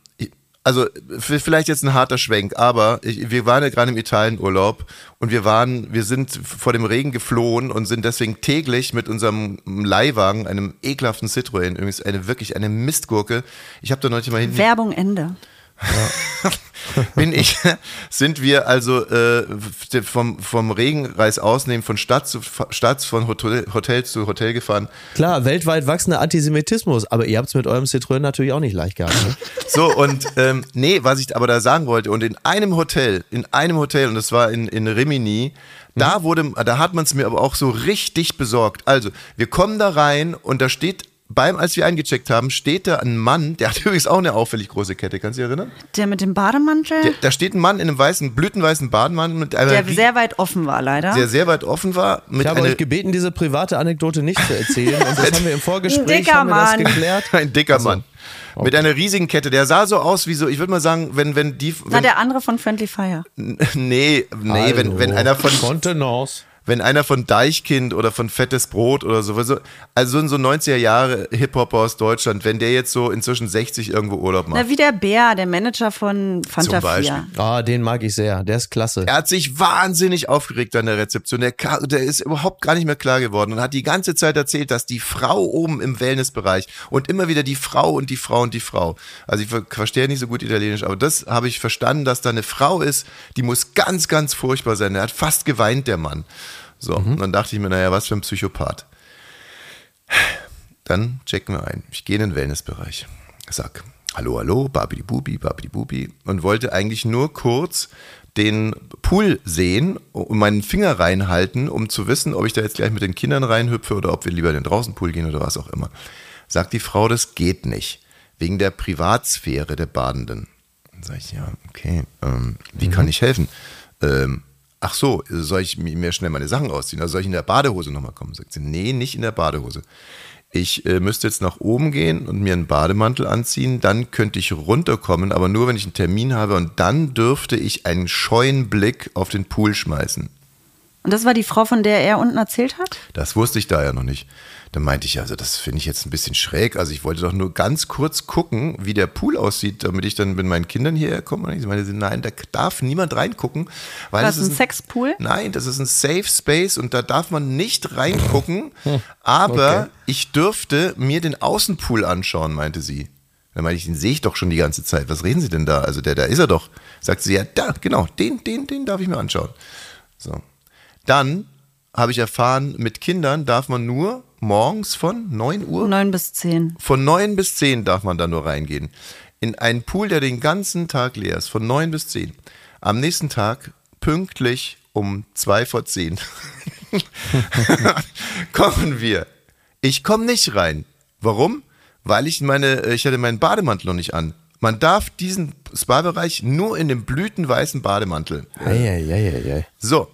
also vielleicht jetzt ein harter Schwenk, aber ich, wir waren ja gerade im Italienurlaub und wir waren, wir sind vor dem Regen geflohen und sind deswegen täglich mit unserem Leihwagen, einem ekelhaften Citroën, übrigens eine wirklich eine Mistgurke. Ich habe da neulich mal hinten Werbung Ende. [laughs] bin ich, sind wir also äh, vom, vom Regenreis ausnehmen von Stadt zu Stadt, von Hotel, Hotel zu Hotel gefahren. Klar, weltweit wachsender Antisemitismus, aber ihr habt es mit eurem Citroën natürlich auch nicht leicht gehabt. Ne? [laughs] So, und ähm, nee, was ich aber da sagen wollte, und in einem Hotel, in einem Hotel, und das war in, in Rimini, da wurde, da hat man es mir aber auch so richtig besorgt. Also, wir kommen da rein und da steht, beim, als wir eingecheckt haben, steht da ein Mann, der hat [laughs] übrigens auch eine auffällig große Kette, kannst du dich erinnern? Der mit dem Bademantel, Der, da steht ein Mann in einem weißen, blütenweißen Bademantel mit einer der rie- sehr weit offen war, leider. der sehr weit offen war, mit Ich habe euch gebeten, diese private Anekdote nicht zu erzählen. Und das [laughs] haben wir im Vorgespräch Dicker haben wir das Mann. geklärt. [laughs] ein dicker Mann. Mit einer riesigen Kette. Der sah so aus wie so, ich würde mal sagen, wenn, wenn die. Na, Wenn, der andere von Friendly Fire. nee, nee, wenn, wenn einer von. Contenance. Wenn einer von Deichkind oder von Fettes Brot oder so, also so in so 90er Jahre Hip-Hopper aus Deutschland, wenn der jetzt so inzwischen 60 irgendwo Urlaub macht. Na, wie der Bär, der Manager von Fanta Zum Beispiel. 4. Ah, den mag ich sehr. Der ist klasse. Er hat sich wahnsinnig aufgeregt an der Rezeption. Der, der ist überhaupt gar nicht mehr klar geworden und hat die ganze Zeit erzählt, dass die Frau oben im Wellnessbereich und immer wieder die Frau und die Frau und die Frau. Also ich ver verstehe nicht so gut Italienisch, aber das habe ich verstanden, dass da eine Frau ist, die muss ganz, ganz furchtbar sein. Er hat fast geweint, der Mann. So, und dann dachte ich mir, naja, was für ein Psychopath. Dann checken wir ein. Ich gehe in den Wellnessbereich. Sag, hallo, hallo, babidi bubi, babidi bubi. Und wollte eigentlich nur kurz den Pool sehen und meinen Finger reinhalten, um zu wissen, ob ich da jetzt gleich mit den Kindern reinhüpfe oder ob wir lieber in den Draußenpool gehen oder was auch immer. Sagt die Frau, das geht nicht. Wegen der Privatsphäre der Badenden. Dann sage ich, ja, okay, ähm, wie kann ich helfen? Ähm, ach so, soll ich mi- mir schnell meine Sachen ausziehen? Also soll ich in der Badehose nochmal kommen? Sagt sie, nee, nicht in der Badehose. Ich äh, müsste jetzt nach oben gehen und mir einen Bademantel anziehen, dann könnte ich runterkommen, aber nur wenn ich einen Termin habe und dann dürfte ich einen scheuen Blick auf den Pool schmeißen. Und das war die Frau, von der er unten erzählt hat? Das wusste ich da ja noch nicht. Dann meinte ich, also das finde ich jetzt ein bisschen schräg. Also ich wollte doch nur ganz kurz gucken, wie der Pool aussieht, damit ich dann mit meinen Kindern hierher komme. Und ich meinte, nein, da darf niemand reingucken. Weil Was, das ist ein Sexpool? Nein, das ist ein Safe Space und da darf man nicht reingucken. [laughs] Aber Okay. ich dürfte mir den Außenpool anschauen, meinte sie. Dann meinte ich, den sehe ich doch schon die ganze Zeit. Was reden Sie denn da? Also der, da ist er doch. Sagt sie, ja, da, genau, den, den, den darf ich mir anschauen. So. Dann habe ich erfahren, mit Kindern darf man nur morgens von 9 Uhr, Neun bis zehn. von 9 bis 10 darf man da nur reingehen. In einen Pool, der den ganzen Tag leer ist, von 9 bis 10. Am nächsten Tag pünktlich um 2 vor 10 [laughs] kommen wir. Ich komme nicht rein. Warum? Weil ich meine, ich hatte meinen Bademantel noch nicht an. Man darf diesen Spa-Bereich nur in dem blütenweißen Bademantel. Eieieiei. So,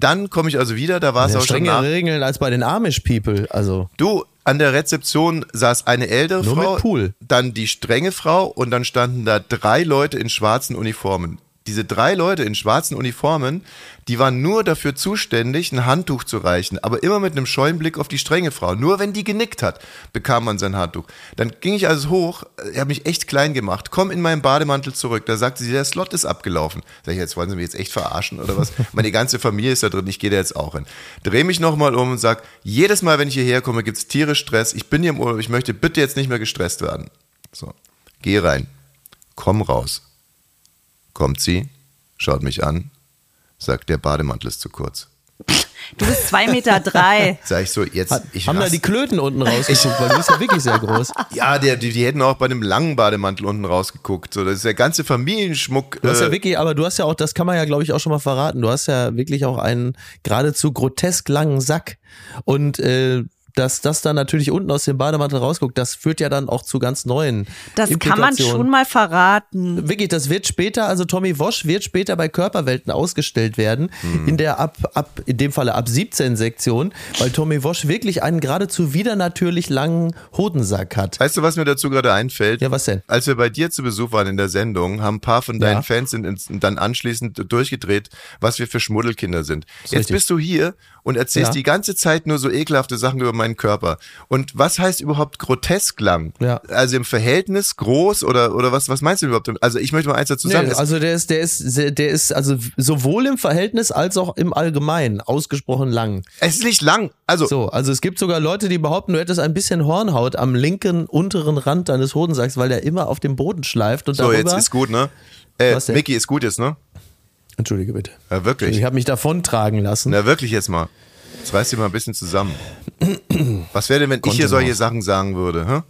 dann komme ich also wieder, da war es auch schon strengere nach. Regeln als bei den Amish People. Also, Du, an der Rezeption saß eine ältere Nur Frau, dann die strenge Frau und dann standen da drei Leute in schwarzen Uniformen. Diese drei Leute in schwarzen Uniformen, die waren nur dafür zuständig, ein Handtuch zu reichen, aber immer mit einem scheuen Blick auf die strenge Frau. Nur wenn die genickt hat, bekam man sein Handtuch. Dann ging ich also hoch, er hat mich echt klein gemacht, komm in meinen Bademantel zurück. Da sagte sie, der Slot ist abgelaufen. Sag ich, jetzt wollen sie mich jetzt echt verarschen oder was? [laughs] Meine ganze Familie ist da drin, ich gehe da jetzt auch hin. Dreh mich nochmal um und sag, jedes Mal, wenn ich hierher komme, gibt's tierisch Stress. Ich bin hier im Urlaub, ich möchte bitte jetzt nicht mehr gestresst werden. So, geh rein, komm raus. Kommt sie, schaut mich an, sagt, der Bademantel ist zu kurz. Du bist zwei Meter drei. [laughs] Sag ich so, jetzt, hat, ich haben da raste. die Klöten unten [laughs] rausgeguckt, weil du bist ja wirklich sehr groß. Ja, der, die, die hätten auch bei einem langen Bademantel unten rausgeguckt. So, das ist der ganze Familienschmuck. Du hast ja äh, wirklich, aber du hast ja auch, das kann man ja, glaube ich, auch schon mal verraten. Du hast ja wirklich auch einen geradezu grotesk langen Sack. Und äh, dass das dann natürlich unten aus dem Bademantel rausguckt, das führt ja dann auch zu ganz neuen Das kann man schon mal verraten. Wirklich, das wird später, also Tommy Wosch wird später bei Körperwelten ausgestellt werden, Mhm. in der ab, ab, in dem Falle ab 17 Sektion, weil Tommy Wosch wirklich einen geradezu wieder natürlich langen Hodensack hat. Weißt du, was mir dazu gerade einfällt? Ja, was denn? Als wir bei dir zu Besuch waren in der Sendung, haben ein paar von deinen Ja. Fans sind ins, dann anschließend durchgedreht, was wir für Schmuddelkinder sind. Jetzt richtig. bist du hier und erzählst Ja. die ganze Zeit nur so ekelhafte Sachen über meinen Körper. Und was heißt überhaupt grotesk lang? Ja. Also im Verhältnis groß oder, oder was, was meinst du überhaupt? Also ich möchte mal eins dazu sagen. Nee, also der ist, der ist, der ist also sowohl im Verhältnis als auch im Allgemeinen ausgesprochen lang. es ist nicht lang. Also, So, also es gibt sogar Leute, die behaupten, du hättest ein bisschen Hornhaut am linken unteren Rand deines Hodensacks, weil der immer auf dem Boden schleift und so, darüber. jetzt ist gut, ne? Äh? Mickey ist gut jetzt, ne? Entschuldige bitte. Ja, wirklich. Ich habe mich davontragen lassen. Na, wirklich jetzt mal. Jetzt reiß dich mal ein bisschen zusammen. Was wäre denn, wenn ich Konnte hier solche noch. Sachen sagen würde, hä?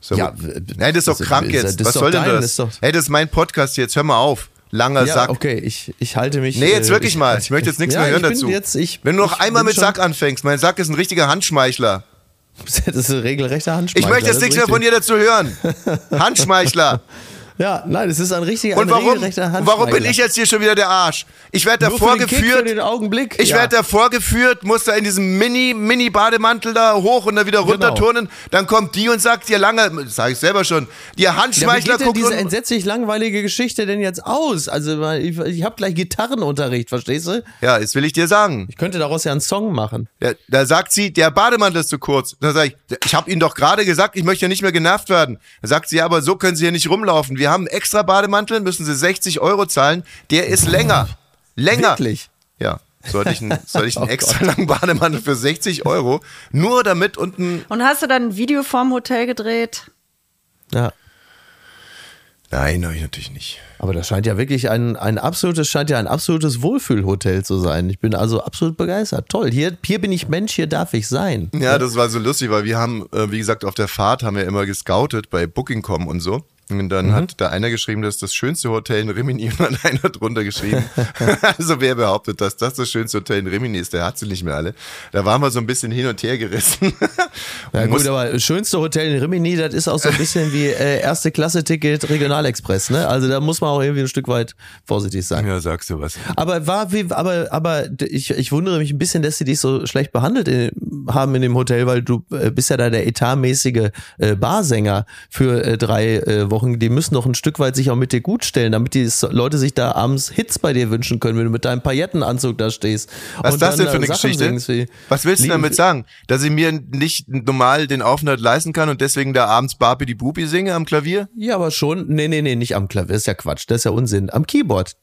So, Ja, Nein, das ist doch das- krank das- jetzt. Was ist soll doch denn dein, das? das ist doch- hey, das ist mein Podcast jetzt. Hör mal auf. Langer ja, Sack. okay, ich, ich halte mich. Nee, jetzt äh, wirklich ich, mal. Ich möchte jetzt nichts ja, mehr hören ich bin dazu. Jetzt, ich, Wenn du noch ich einmal mit Sack anfängst, mein Sack ist ein richtiger Handschmeichler. [laughs] Das ist ein regelrechter Handschmeichler. Ich möchte jetzt nichts ist mehr von dir dazu hören. [laughs] Handschmeichler. Ja, nein, es ist ein richtiger, Und warum, Handschmeichler. warum bin ich jetzt hier schon wieder der Arsch? Ich werde Nur davor für den Kick, für geführt. den Augenblick. Ich ja. werde da vorgeführt, muss da in diesem Mini, Mini-Bademantel da hoch und da wieder Genau. turnen. Dann kommt die und sagt dir lange, das sage ich selber schon, die Ja, wie Handschmeichler geht denn diese entsetzlich langweilige Geschichte denn jetzt aus? Also ich, ich habe gleich Gitarrenunterricht, verstehst du? Ja, jetzt will ich dir sagen. Ich könnte daraus ja einen Song machen. Da, da sagt sie, der Bademantel ist zu kurz. Da sage ich, ich habe Ihnen doch gerade gesagt, ich möchte ja nicht mehr genervt werden. Da sagt sie, ja, aber so können Sie hier nicht rumlaufen. Wir haben einen extra Bademantel, müssen Sie 60 Euro zahlen. Der ist länger. Länger. Wirklich? Ja. Sollte ich, einen, soll ich einen [laughs] Oh extra langen Bademantel für 60 Euro? Nur damit unten. Und hast du dann ein Video vorm Hotel gedreht? Ja. Nein, habe ich natürlich nicht. Aber das scheint ja wirklich ein, ein absolutes, scheint ja ein absolutes Wohlfühlhotel zu sein. Ich bin also absolut begeistert. Toll. Hier, hier bin ich Mensch, hier darf ich sein. Ja, das war so lustig, weil wir haben, äh, wie gesagt, auf der Fahrt haben wir immer gescoutet bei Booking.com und so. Und Mhm. dann hat da einer geschrieben, das ist das schönste Hotel in Rimini [laughs] und dann hat einer drunter geschrieben. [laughs] also wer behauptet, dass das das schönste Hotel in Rimini ist, der hat sie nicht mehr alle. Da waren wir so ein bisschen hin und her gerissen. [laughs] Ja gut, aber schönste Hotel in Rimini, das ist auch so ein bisschen wie äh, erste Klasse Ticket Regionalexpress, ne? Also da muss man auch irgendwie ein Stück weit vorsichtig sein. ja, sagst du was. Aber war wie, aber, aber ich, ich wundere mich ein bisschen, dass sie dich so schlecht behandelt in, haben in dem Hotel, weil du äh, bist ja da der etatmäßige äh, Barsänger für äh, drei äh, Wochen. Die müssen doch ein Stück weit sich auch mit dir gut stellen, damit die Leute sich da abends Hits bei dir wünschen können, wenn du mit deinem Paillettenanzug da stehst. Was ist das denn für eine Sachen Geschichte? wie- Was willst du damit sagen? Dass ich mir nicht normal den Aufenthalt leisten kann und deswegen da abends Barbie die Bubi singe am Klavier? Ja, aber schon. Nee, nee, nee, nicht am Klavier. Das ist ja Quatsch. Das ist ja Unsinn. Am Keyboard.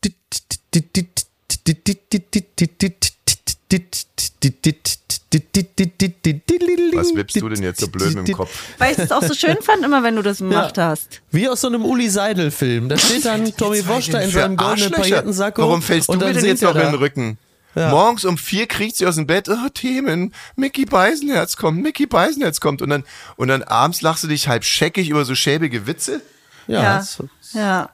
Was wippst du denn jetzt so blöd mit dem Kopf? Weil ich es auch so schön fand, immer wenn du das gemacht hast. Wie aus so einem Uli Seidel-Film. Da steht dann [laughs] Tommy Wosch da in seinem goldenen Arschlöcher. Paillettensacko. Warum fällst du und mir denn jetzt noch in den Rücken? Morgens um vier kriegt sie aus dem Bett, oh, Themen, Mickey Beisenherz kommt, Mickey Beisenherz kommt. Und dann, und dann abends lachst du dich halb scheckig über so schäbige Witze. Ja, Ja. Das, Ja.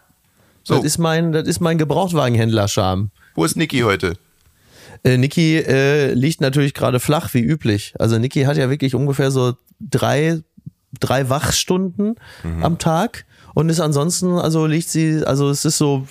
So. das ist mein, das ist mein Gebrauchtwagenhändler-Charme. Wo ist Niki heute? Äh, Niki äh, liegt natürlich gerade flach, wie üblich. Also Niki hat ja wirklich ungefähr so drei, drei Wachstunden Mhm. am Tag und ist ansonsten, also liegt sie, also es ist so,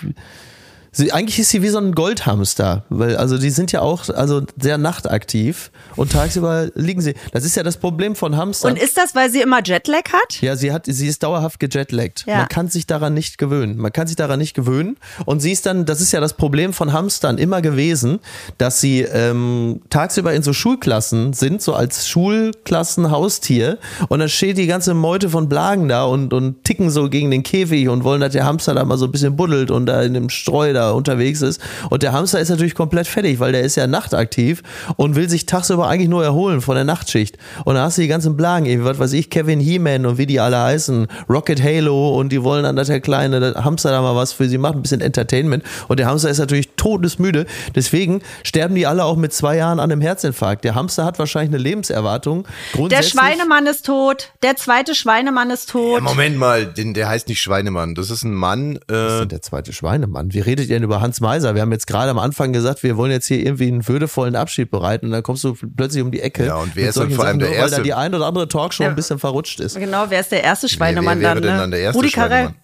sie, eigentlich ist sie wie so ein Goldhamster, weil also die sind ja auch also sehr nachtaktiv und tagsüber liegen sie. Das ist ja das Problem von Hamstern. Und ist das, weil sie immer Jetlag hat? Ja, sie hat, sie ist dauerhaft gejetlaggt. Ja. Man kann sich daran nicht gewöhnen. Man kann sich daran nicht gewöhnen. Und sie ist dann, das ist ja das Problem von Hamstern immer gewesen, dass sie ähm, tagsüber in so Schulklassen sind, so als Schulklassenhaustier. Und dann steht die ganze Meute von Blagen da und, und ticken so gegen den Käfig und wollen, dass der Hamster da mal so ein bisschen buddelt und da in dem Streu da unterwegs ist. Und der Hamster ist natürlich komplett fertig, weil der ist ja nachtaktiv und will sich tagsüber eigentlich nur erholen von der Nachtschicht. Und dann hast du die ganzen Blagen, irgendwie, was weiß ich, Kevin He-Man und wie die alle heißen, Rocket Halo und die wollen dann, dass der kleine der Hamster da mal was für sie macht, ein bisschen Entertainment. Und der Hamster ist natürlich todesmüde. Deswegen sterben die alle auch mit zwei Jahren an einem Herzinfarkt. Der Hamster hat wahrscheinlich eine Lebenserwartung. Der Schweinemann ist tot. Der zweite Schweinemann ist tot. Ja, Moment mal, den, der heißt nicht Schweinemann. Das ist ein Mann. Äh, Der zweite Schweinemann. Wie redet ihr denn über Hans Meiser? Wir haben jetzt gerade am Anfang gesagt, wir wollen jetzt hier irgendwie einen würdevollen Abschied bereiten und dann kommst du plötzlich um die Ecke. Ja, und wer ist denn solchen vor allem Sachen, der nur, Weil Erste? da die ein oder andere Talkshow Ja. ein bisschen verrutscht ist. Genau, wer ist der erste Schweinemann wer, wer wäre dann? Ne? dann der erste Rudi Carell. Schweinemann?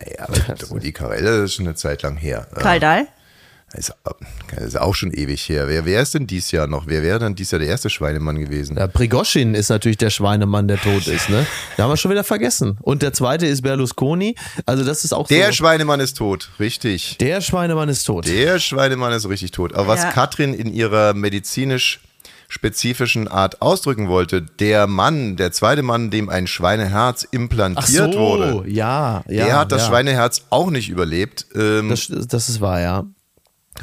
Naja, aber Rudi Carell, das ist schon eine Zeit lang her. Karl Dahl. Ist, ist auch schon ewig her. Wer, wer ist denn dies Jahr noch? Wer wäre dann dies Jahr der erste Schweinemann gewesen? Ja, Prigoschin ist natürlich der Schweinemann, der tot ist, ne? Da haben wir schon wieder vergessen. Und der zweite ist Berlusconi. Also das ist auch Der so. Schweinemann ist tot, richtig. der Schweinemann ist tot. Der Schweinemann ist richtig tot. Aber was Ja. Katrin in ihrer medizinisch spezifischen Art ausdrücken wollte. Der Mann, der zweite Mann, dem ein Schweineherz Ach implantiert so, wurde, ja, ja. der hat das ja. Schweineherz auch nicht überlebt. Ähm, Das, das ist wahr, ja.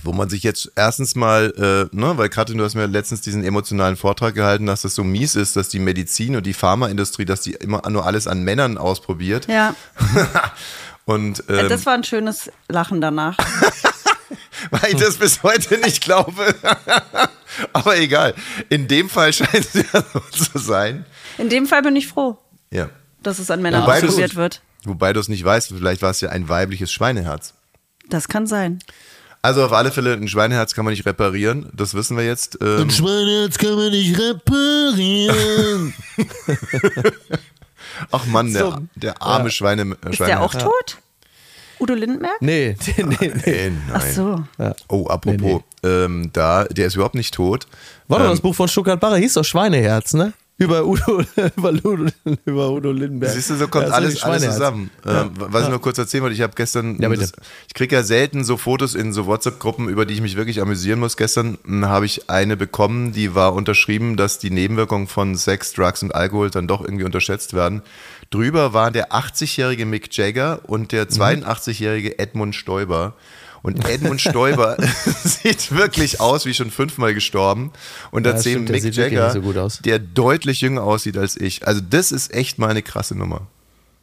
Wo man sich jetzt erstens mal, äh, ne, weil Katrin, du hast mir letztens diesen emotionalen Vortrag gehalten, dass das so mies ist, dass die Medizin und die Pharmaindustrie, dass die immer nur alles an Männern ausprobiert. Ja, [laughs] Und ähm, das war ein schönes Lachen danach. [laughs] weil ich das bis heute nicht glaube. [laughs] Aber egal. In dem Fall scheint es ja so zu sein. In dem Fall bin ich froh, Ja. dass es an Männern Wobei ausprobiert wird. Wobei du es nicht weißt, vielleicht war es ja ein weibliches Schweineherz. Das kann sein. Also auf alle Fälle, ein Schweineherz kann man nicht reparieren, das wissen wir jetzt. Ähm, Schweineherz kann man nicht reparieren. [laughs] ach Mann, der, So. der arme Schweine, äh, Ist der auch tot? Udo Lindenberg? nee, nee, [laughs] nee. nee. Nee, Ach so. Oh, apropos, Ähm, da, der ist überhaupt nicht tot. War doch Ähm, das Buch von Stuttgart Barre, hieß doch Schweineherz, ne? Über Udo, [laughs] über Udo, über Udo Lindenberg. Siehst du, so kommt Ja, alles, alles Schweineherz. zusammen. Ähm, was ich nur kurz erzählen wollte, ich habe gestern, Ja, das, ich kriege ja selten so Fotos in so WhatsApp-Gruppen, über die ich mich wirklich amüsieren muss. Gestern mh, habe ich eine bekommen, die war unterschrieben, dass die Nebenwirkungen von Sex, Drugs und Alkohol dann doch irgendwie unterschätzt werden. Drüber war der 80-jährige Mick Jagger und der Mhm. 82-jährige Edmund Stoiber. Und Edmund Stoiber [laughs] sieht wirklich aus wie schon fünfmal gestorben. Und Ja, dazu stimmt, der Mick wirklich Jagger, so der deutlich jünger aussieht als ich. Also das ist echt mal eine krasse Nummer.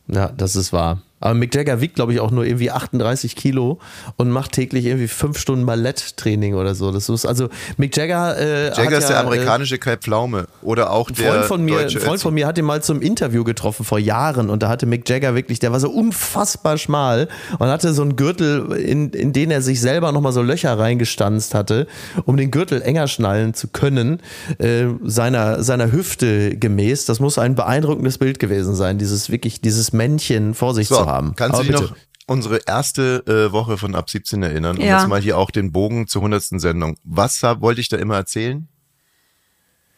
Ja, das ist wahr. Aber Mick Jagger wiegt, glaube ich, auch nur irgendwie 38 Kilo und macht täglich irgendwie fünf Stunden Balletttraining oder so. Das ist also Mick Jagger. Äh, Jagger ist ja, der äh, amerikanische Kai Pflaume oder auch Ein der Freund von mir, ein deutsche Freund von mir hat ihn mal zum Interview getroffen vor Jahren und da hatte Mick Jagger wirklich, der war so unfassbar schmal und hatte so einen Gürtel, in, in den er sich selber nochmal so Löcher reingestanzt hatte, um den Gürtel enger schnallen zu können, äh, seiner, seiner Hüfte gemäß. Das muss ein beeindruckendes Bild gewesen sein, dieses wirklich, dieses Männchen vor sich so, zu haben. Kannst Aber du dich bitte. noch unsere erste äh, Woche von ab 17 erinnern? Und Ja. jetzt mal hier auch den Bogen zur 100. Sendung. Was hab, wollte ich da immer erzählen?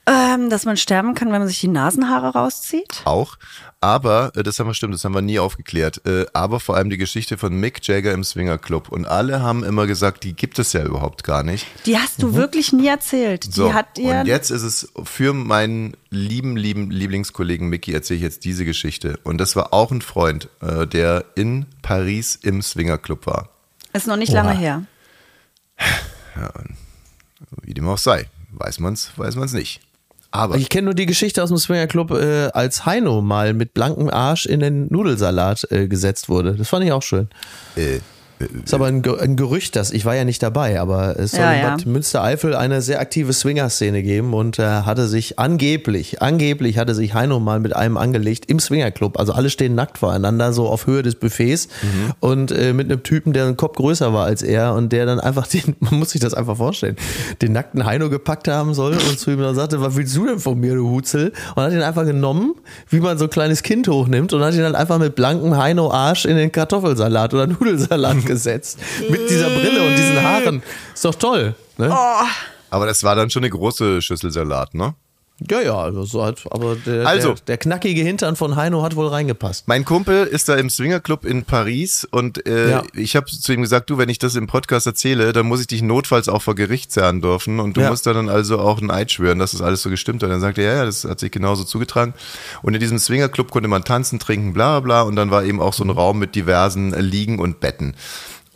Ähm, dass man sterben kann, wenn man sich die Nasenhaare rauszieht. Auch. Aber, äh, das haben wir stimmt, das haben wir nie aufgeklärt. Äh, aber vor allem die Geschichte von Mick Jagger im Swinger Club. Und alle haben immer gesagt, die gibt es ja überhaupt gar nicht. Die hast du wirklich nie erzählt. Mhm. So, Die hat dir. und jetzt ist es für meinen lieben, lieben Lieblingskollegen Mickey erzähle ich jetzt diese Geschichte. Und das war auch ein Freund, äh, der in Paris im Swingerclub war. ist noch nicht lange her. Wie dem auch sei. Weiß man's, weiß man's nicht. Aber Ich kenne nur die Geschichte aus dem Swinger Club, äh, als Heino mal mit blankem Arsch in den Nudelsalat äh, gesetzt wurde. Das fand ich auch schön. äh, Ist aber ein, Ge- ein Gerücht, das ich war ja nicht dabei, aber es soll Ja, in ja. Bad Münstereifel eine sehr aktive Swinger-Szene geben und äh, hatte sich angeblich, angeblich hatte sich Heino mal mit einem angelegt im Swingerclub. Also alle stehen nackt voreinander, so auf Höhe des Buffets Mhm. und äh, mit einem Typen, der einen Kopf größer war als er und der dann einfach den, [laughs] man muss sich das einfach vorstellen, den nackten Heino gepackt haben soll und zu ihm dann sagte, was willst du denn von mir, du Hutzel? Und hat ihn einfach genommen, wie man so ein kleines Kind hochnimmt und hat ihn dann einfach mit blankem Heino-Arsch in den Kartoffelsalat oder Nudelsalat [laughs] gesetzt. Mit dieser Brille und diesen Haaren. Ist doch toll. Ne? aber das war dann schon eine große Schüssel Salat, ne? Ja, ja, also so hat, aber der, Also. der, der knackige Hintern von Heino hat wohl reingepasst. Mein Kumpel ist da im Swingerclub in Paris und äh, Ja. ich habe zu ihm gesagt, du, wenn ich das im Podcast erzähle, dann muss ich dich notfalls auch vor Gericht zerren dürfen und du Ja. musst da dann also auch ein Eid schwören, dass das alles so gestimmt hat. Dann sagte er, ja, ja, das hat sich genauso zugetragen. Und in diesem Swingerclub konnte man tanzen, trinken, bla bla bla und dann war eben auch so ein Raum mit diversen Liegen und Betten.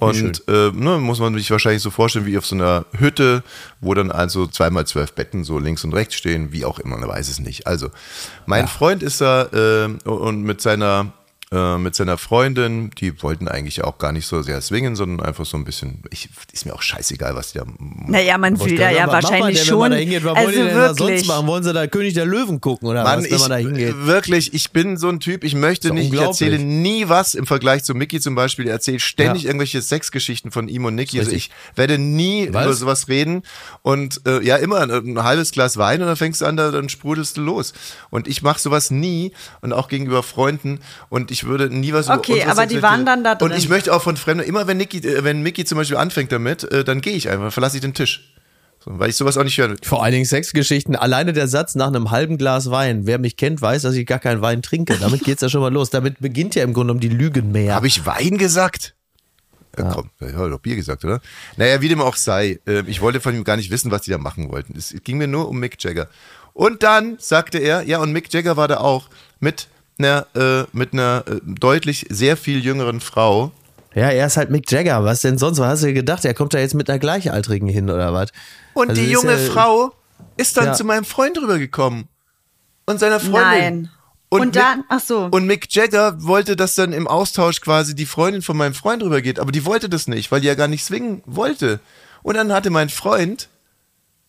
Und äh, ne, muss man sich wahrscheinlich so vorstellen wie auf so einer Hütte, wo dann also zweimal zwölf Betten so links und rechts stehen, wie auch immer, man weiß es nicht. Also, mein Freund ist da äh, und mit seiner äh, mit seiner Freundin, die wollten eigentlich auch gar nicht so sehr swingen, sondern einfach so ein bisschen, ich, ist mir auch scheißegal, was die da Naja, man will da ja wahrscheinlich denn, schon. Wenn man da hingeht, was wollen also die denn da sonst wirklich. machen? Wollen sie da König der Löwen gucken oder Mann, was, wenn ich, man da hingeht? wirklich, ich bin so ein Typ, ich möchte nicht, ich erzähle nie was im Vergleich zu Mickey zum Beispiel, der erzählt ständig Ja. irgendwelche Sexgeschichten von ihm und Nicky, also ich werde nie Was? über sowas reden und äh, ja, immer ein, ein halbes Glas Wein und dann fängst du an, da, dann sprudelst du los und ich mache sowas nie und auch gegenüber Freunden und ich würde nie was Okay, unsere aber die waren dann da drin. Und ich möchte auch von Fremden, immer wenn Nicky, äh, wenn Mickey zum Beispiel anfängt damit, äh, dann gehe ich einfach, verlasse ich den Tisch. So, weil ich sowas auch nicht höre. Vor allen Dingen Sexgeschichten. Alleine der Satz nach einem halben Glas Wein. Wer mich kennt, weiß, dass ich gar keinen Wein trinke. Damit geht's ja schon mal los. Damit beginnt ja im Grunde genommen die Lügenmeer. Habe ich Wein gesagt? Ja, komm, ich habe doch Bier gesagt, oder? Naja, wie dem auch sei. äh, Ich wollte von ihm gar nicht wissen, was die da machen wollten. Es ging mir nur um Mick Jagger. Und dann sagte er, ja, und Mick Jagger war da auch mit einer, äh, mit einer äh, deutlich sehr viel jüngeren Frau. Ja, er ist halt Mick Jagger. Was denn sonst? Was hast du dir gedacht? Er kommt da jetzt mit einer Gleichaltrigen hin oder was? Und Also die junge ja- Frau ist dann Ja. zu meinem Freund rübergekommen. Und seiner Freundin. Nein. Und Mick- dann- ach so. Und Mick Jagger wollte, dass dann im Austausch quasi die Freundin von meinem Freund rübergeht. Aber die wollte das nicht, weil die ja gar nicht swingen wollte. Und dann hatte mein Freund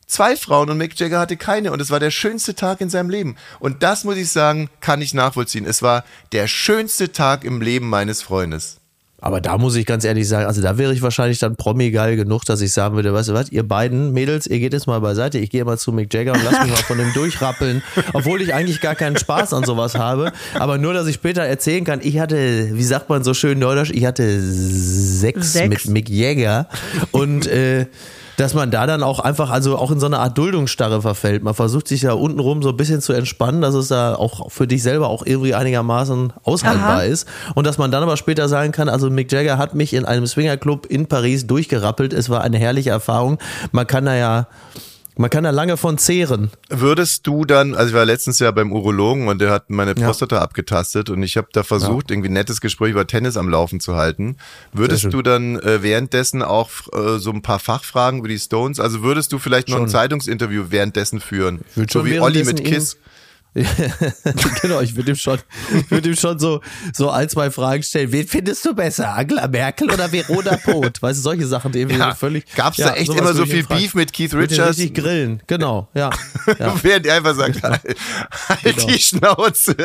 zwei Frauen und Mick Jagger hatte keine. Und es war der schönste Tag in seinem Leben. Und das muss ich sagen, kann ich nachvollziehen. Es war der schönste Tag im Leben meines Freundes. Aber da muss ich ganz ehrlich sagen, also da wäre ich wahrscheinlich dann Promi-geil genug, dass ich sagen würde, weißt du was, ihr beiden Mädels, ihr geht jetzt mal beiseite, ich gehe mal zu Mick Jagger und lass mich mal von dem durchrappeln, [laughs] obwohl ich eigentlich gar keinen Spaß an sowas habe, aber nur, dass ich später erzählen kann, ich hatte, wie sagt man so schön neudeutsch, ich hatte Sex, Sex. mit Mick Jagger und äh, dass man da dann auch einfach, also auch in so eine Art Duldungsstarre verfällt. Man versucht sich ja untenrum so ein bisschen zu entspannen, dass es da auch für dich selber auch irgendwie einigermaßen aushaltbar Aha. ist. Und dass man dann aber später sagen kann, also Mick Jagger hat mich in einem Swingerclub in Paris durchgerappelt. Es war eine herrliche Erfahrung. Man kann da ja, man kann da lange von zehren. Würdest du dann, also ich war letztens ja beim Urologen und der hat meine Prostata abgetastet und ich habe da versucht, irgendwie ein nettes Gespräch über Tennis am Laufen zu halten. Würdest du dann äh, währenddessen auch äh, so ein paar Fachfragen über die Stones, also würdest du vielleicht noch ein. Zeitungsinterview währenddessen führen? So wie Olli mit Kiss. [laughs] genau, ich würde ihm schon, ich würde ihm schon so, so ein, zwei Fragen stellen. Wen findest du besser? Angela Merkel oder Verona Poth? Weißt du, solche Sachen, die irgendwie Ja, völlig. gab's da echt immer so ich viel. Beef mit Keith Richards? Richtig grillen, genau, ja. [laughs] ja. Während er einfach sagt, halt, halt die Schnauze.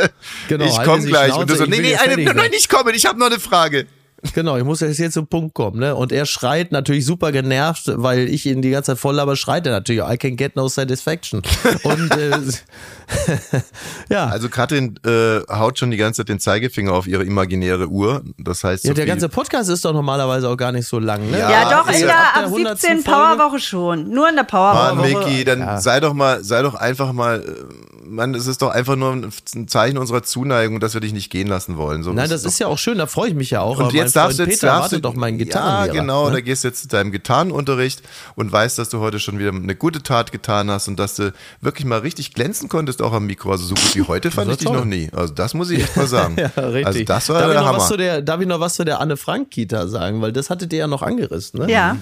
Genau, ich komme Sie gleich. Schnauze, und du so, ich nee, nee, eine, nein, nicht kommen, ich habe noch eine Frage. Genau, ich muss jetzt hier zum Punkt kommen, ne? Und er schreit natürlich super genervt, weil ich ihn die ganze Zeit voll laber, schreit er natürlich, I can get no satisfaction. [laughs] Und äh, [laughs] ja, Also Katrin äh, haut schon die ganze Zeit den Zeigefinger auf ihre imaginäre Uhr. Das heißt, ja, so der ganze Podcast ist doch normalerweer auch gar nicht so lang, ne? Ja, Ja, doch, ist in ja der ab der ab 100. 17 Folge. Powerwoche schon. Nur in der Powerwoche. Mann, Micky, dann sei doch mal, sei doch einfach mal, äh, Mann, es ist doch einfach nur ein Zeichen unserer Zuneigung, dass wir dich nicht gehen lassen wollen. So, Nein, das ist ja auch schön, da freue ich mich ja auch. und jetzt darfst du jetzt Peter darfst du doch meinen Ja, Gitarrenlehrer. genau, ne? da gehst du jetzt zu deinem Gitarrenunterricht und weißt, dass du heute schon wieder eine gute Tat getan hast und dass du wirklich mal richtig glänzen konntest auch am Mikro. Also so gut wie heute fand ich dich toll. noch nie. Also das muss ich echt mal sagen. [laughs] Ja, richtig. Also das war darf, ich der noch was Hammer. zu der, darf ich noch was zu der Anne Frank Kita sagen? Weil das hattet ihr ja noch angerissen, ne? Ja.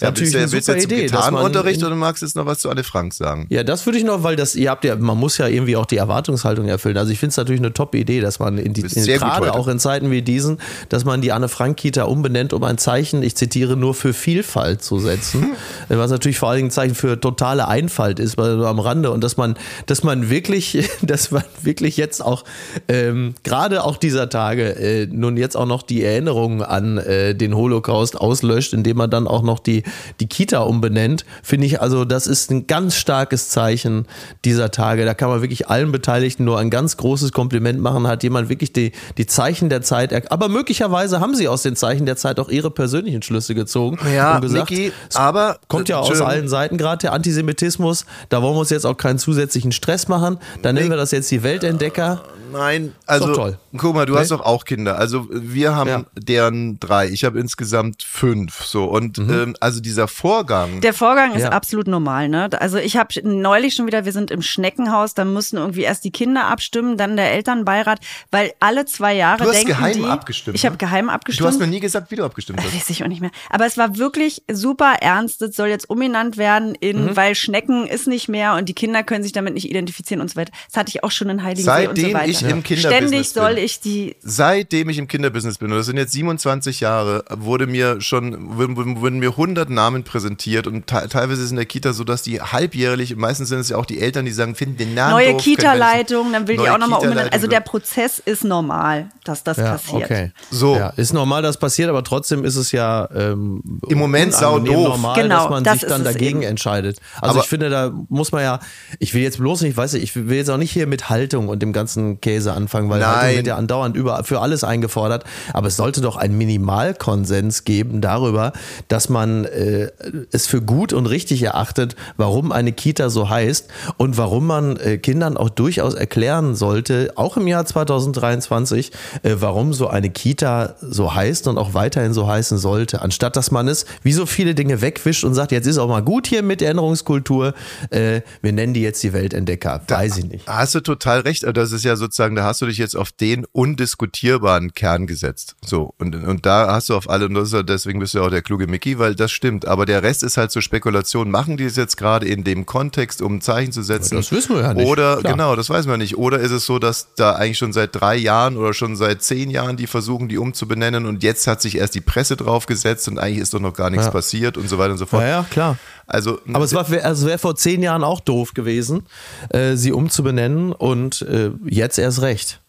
Ja, natürlich willst du, eine willst super zum Idee, Gitarrenunterricht oder magst du jetzt noch was zu Anne Frank sagen? Ja, das würde ich noch, weil das, ihr habt ja, man muss ja irgendwie auch die Erwartungshaltung erfüllen. Also ich finde es natürlich eine top Idee, dass man in die, in, gerade auch in Zeiten wie diesen, dass man die Anne Frank Kita umbenennt, um ein Zeichen, ich zitiere, nur für Vielfalt zu setzen. [laughs] Was natürlich vor allen Dingen ein Zeichen für totale Einfalt ist, weil am Rande und dass man, dass man wirklich, [laughs] dass man wirklich jetzt auch, ähm, gerade auch dieser Tage, äh, nun jetzt auch noch die Erinnerungen an äh, den Holocaust auslöscht, indem man dann auch noch die, die Kita umbenennt, finde ich also, das ist ein ganz starkes Zeichen dieser Tage. Da kann man wirklich allen Beteiligten nur ein ganz großes Kompliment machen. Hat jemand wirklich die, die Zeichen der Zeit, er- aber möglicherweise haben sie aus den Zeichen der Zeit auch ihre persönlichen Schlüsse gezogen Ja, und gesagt, Niki, aber kommt ja aus allen Seiten gerade der Antisemitismus. Da wollen wir uns jetzt auch keinen zusätzlichen Stress machen. Dann nennen wir das jetzt die Weltentdecker. Nein, also doch toll. Guck mal, du Nee? hast doch auch Kinder. Also wir haben Ja. deren drei. Ich habe insgesamt fünf. So und Mhm. ähm, also dieser Vorgang. Der Vorgang ist Ja. absolut normal, ne? Also ich habe neulich schon wieder, wir sind im Schneckenhaus, da mussten irgendwie erst die Kinder abstimmen, dann der Elternbeirat, weil alle zwei Jahre Du hast denken geheim die, abgestimmt, Ich habe ne? geheim du abgestimmt. hast mir nie gesagt, wie du abgestimmt hast. Weiß ich auch nicht mehr. Aber es war wirklich super ernst. Das soll jetzt umbenannt werden in, Mhm. weil Schnecken ist nicht mehr und die Kinder können sich damit nicht identifizieren und so weiter. Das hatte ich auch schon in Heiligensee und so Seitdem weiter. ich im Kinderbusiness Ständig soll bin. Ich die Seitdem ich im Kinderbusiness bin, und das sind jetzt 27 Jahre, wurde mir schon, wurden, mir 100 Namen präsentiert und te teilweise ist es in der Kita so, dass die halbjährlich, meistens sind es ja auch die Eltern, die sagen, finden den Namen neue doof, Kita-Leitung, dann will die auch nochmal umbenennen. Also der Prozess ist normal, dass das Ja, passiert. okay. So. Ja, ist normal, dass passiert, aber trotzdem ist es ja ähm, Im Moment unangenehm saudoof. normal, Genau, dass man das sich dann dagegen eben. entscheidet. Also Aber- ich finde, da muss man ja, ich will jetzt bloß nicht, weiß ich, ich will jetzt auch nicht hier mit Haltung und dem ganzen Käse anfangen, weil Nein. Ja andauernd über, für alles eingefordert. Aber es sollte doch einen Minimalkonsens geben darüber, dass man äh, es für gut und richtig erachtet, warum eine Kita so heißt und warum man äh, Kindern auch durchaus erklären sollte, auch im Jahr 2023, äh, warum so eine Kita so heißt und auch weiterhin so heißen sollte, anstatt dass man es wie so viele Dinge wegwischt und sagt, jetzt ist auch mal gut hier mit Erinnerungskultur, äh, wir nennen die jetzt die Weltentdecker. Weiß ich nicht. Hast du total recht. Also Das ist ja sozusagen, da hast du dich jetzt auf den undiskutierbaren Kern gesetzt. So. Und, und da hast du auf alle, und das ist ja, deswegen bist du ja auch der kluge Mickey, weil das stimmt. Aber der Rest ist halt so Spekulation. Machen die es jetzt gerade in dem Kontext, um ein Zeichen zu setzen? Das wissen wir ja nicht. Oder, Klar. genau, das weiß man nicht. Oder ist es so, dass da eigentlich schon seit drei Jahren oder schon seit zehn Jahren die versuchen, die umzubenennen und jetzt hat sich erst die Presse drauf gesetzt und eigentlich ist doch noch gar nichts Ja. passiert und so weiter und so fort. Ja, ja, klar. Also, Aber es war, also wäre vor zehn Jahren auch doof gewesen, äh, sie umzubenennen und äh, jetzt erst recht.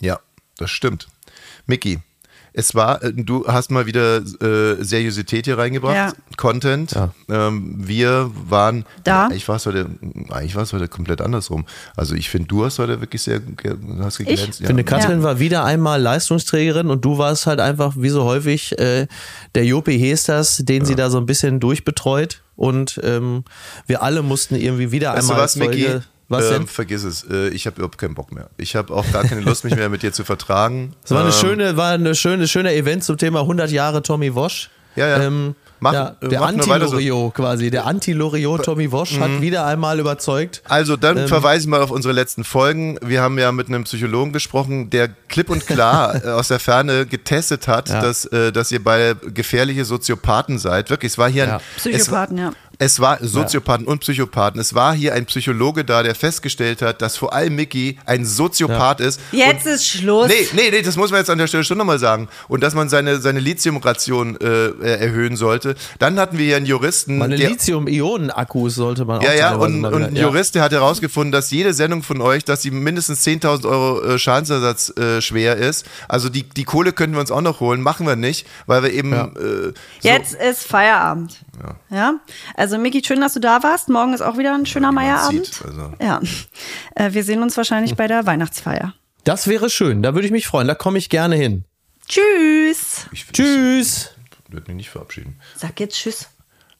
Ja, das stimmt. Mickey, es war, äh, du hast mal wieder äh, Seriosität hier reingebracht, Ja. Content. Ähm, wir waren, Da. eigentlich war es heute, eigentlich war es heute komplett andersrum. Also ich finde, du hast heute wirklich sehr, hast geglänzt. Ich finde, Katrin Ja. war wieder einmal Leistungsträgerin und du warst halt einfach, wie so häufig, äh, der Jopi Hesters, den sie da so ein bisschen durchbetreut und ähm, wir alle mussten irgendwie wieder Weißt du einmal was, Mickey? Was ähm, denn? Vergiss es. Äh, ich habe überhaupt keinen Bock mehr. Ich habe auch gar keine Lust, mich mehr mit dir zu vertragen. Es war eine Ähm, schöne, war eine schöne, schöne Event zum Thema 100 Jahre Tommy Wosch. Ja, ja. Ähm, Mach- ja äh, der weiter so. Quasi. Der Anti-Loriot Tommy Wosch hat wieder einmal überzeugt. Also dann Ähm, verweise ich mal auf unsere letzten Folgen. Wir haben ja mit einem Psychologen gesprochen, der klipp und klar [laughs] äh, aus der Ferne getestet hat, Ja. dass, äh, dass ihr beide gefährliche Soziopathen seid. Wirklich, es war hier Ja. ein Psychopathen, es, ja. Es war Soziopathen und Psychopathen. Es war hier ein Psychologe da, der festgestellt hat, dass vor allem Mickey ein Soziopath ist. Jetzt und ist Schluss. Nee, nee, nee, das muss man jetzt an der Stelle schon nochmal sagen. Und dass man seine, seine Lithiumration äh, äh, erhöhen sollte. Dann hatten wir hier einen Juristen, Meine Lithium-Ionen-Akkus sollte man auch ja, ja, und, und ein ja. Jurist, der hat herausgefunden, dass jede Sendung von euch, dass sie mindestens 10.000 Euro äh, Schadensersatz äh, schwer ist. Also die, die Kohle können wir uns auch noch holen, machen wir nicht, weil wir eben Ja. äh, so, Jetzt ist Feierabend. Ja. Also, Miki, schön, dass du da warst. Morgen ist auch wieder ein schöner man Meierabend. sieht, also. Ja. Äh, wir sehen uns wahrscheinlich bei der Weihnachtsfeier. Das wäre schön, da würde ich mich freuen, da komme ich gerne hin. Tschüss. ich, Tschüss. Ich würde mich nicht verabschieden. Sag jetzt Tschüss.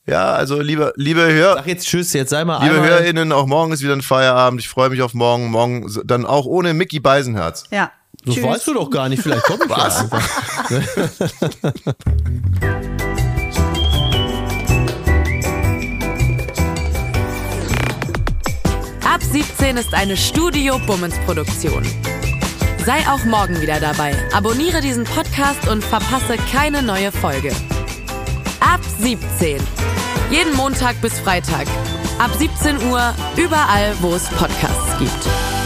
Ja, also liebe, liebe Hör, Sag jetzt Tschüss, jetzt sei mal liebe. HörerInnen, auch morgen ist wieder ein Feierabend. Ich freue mich auf morgen. Morgen dann auch ohne Mickey Beisenherz. Ja. Das Tschüss. weißt du doch gar nicht, vielleicht komme ich [laughs] ja [laughs] Ab 17 ist eine Studio Bummens Produktion. Sei auch morgen wieder dabei. Abonniere diesen Podcast und verpasse keine neue Folge. Ab 17. Jeden Montag bis Freitag. Ab 17 Uhr überall, wo es Podcasts gibt.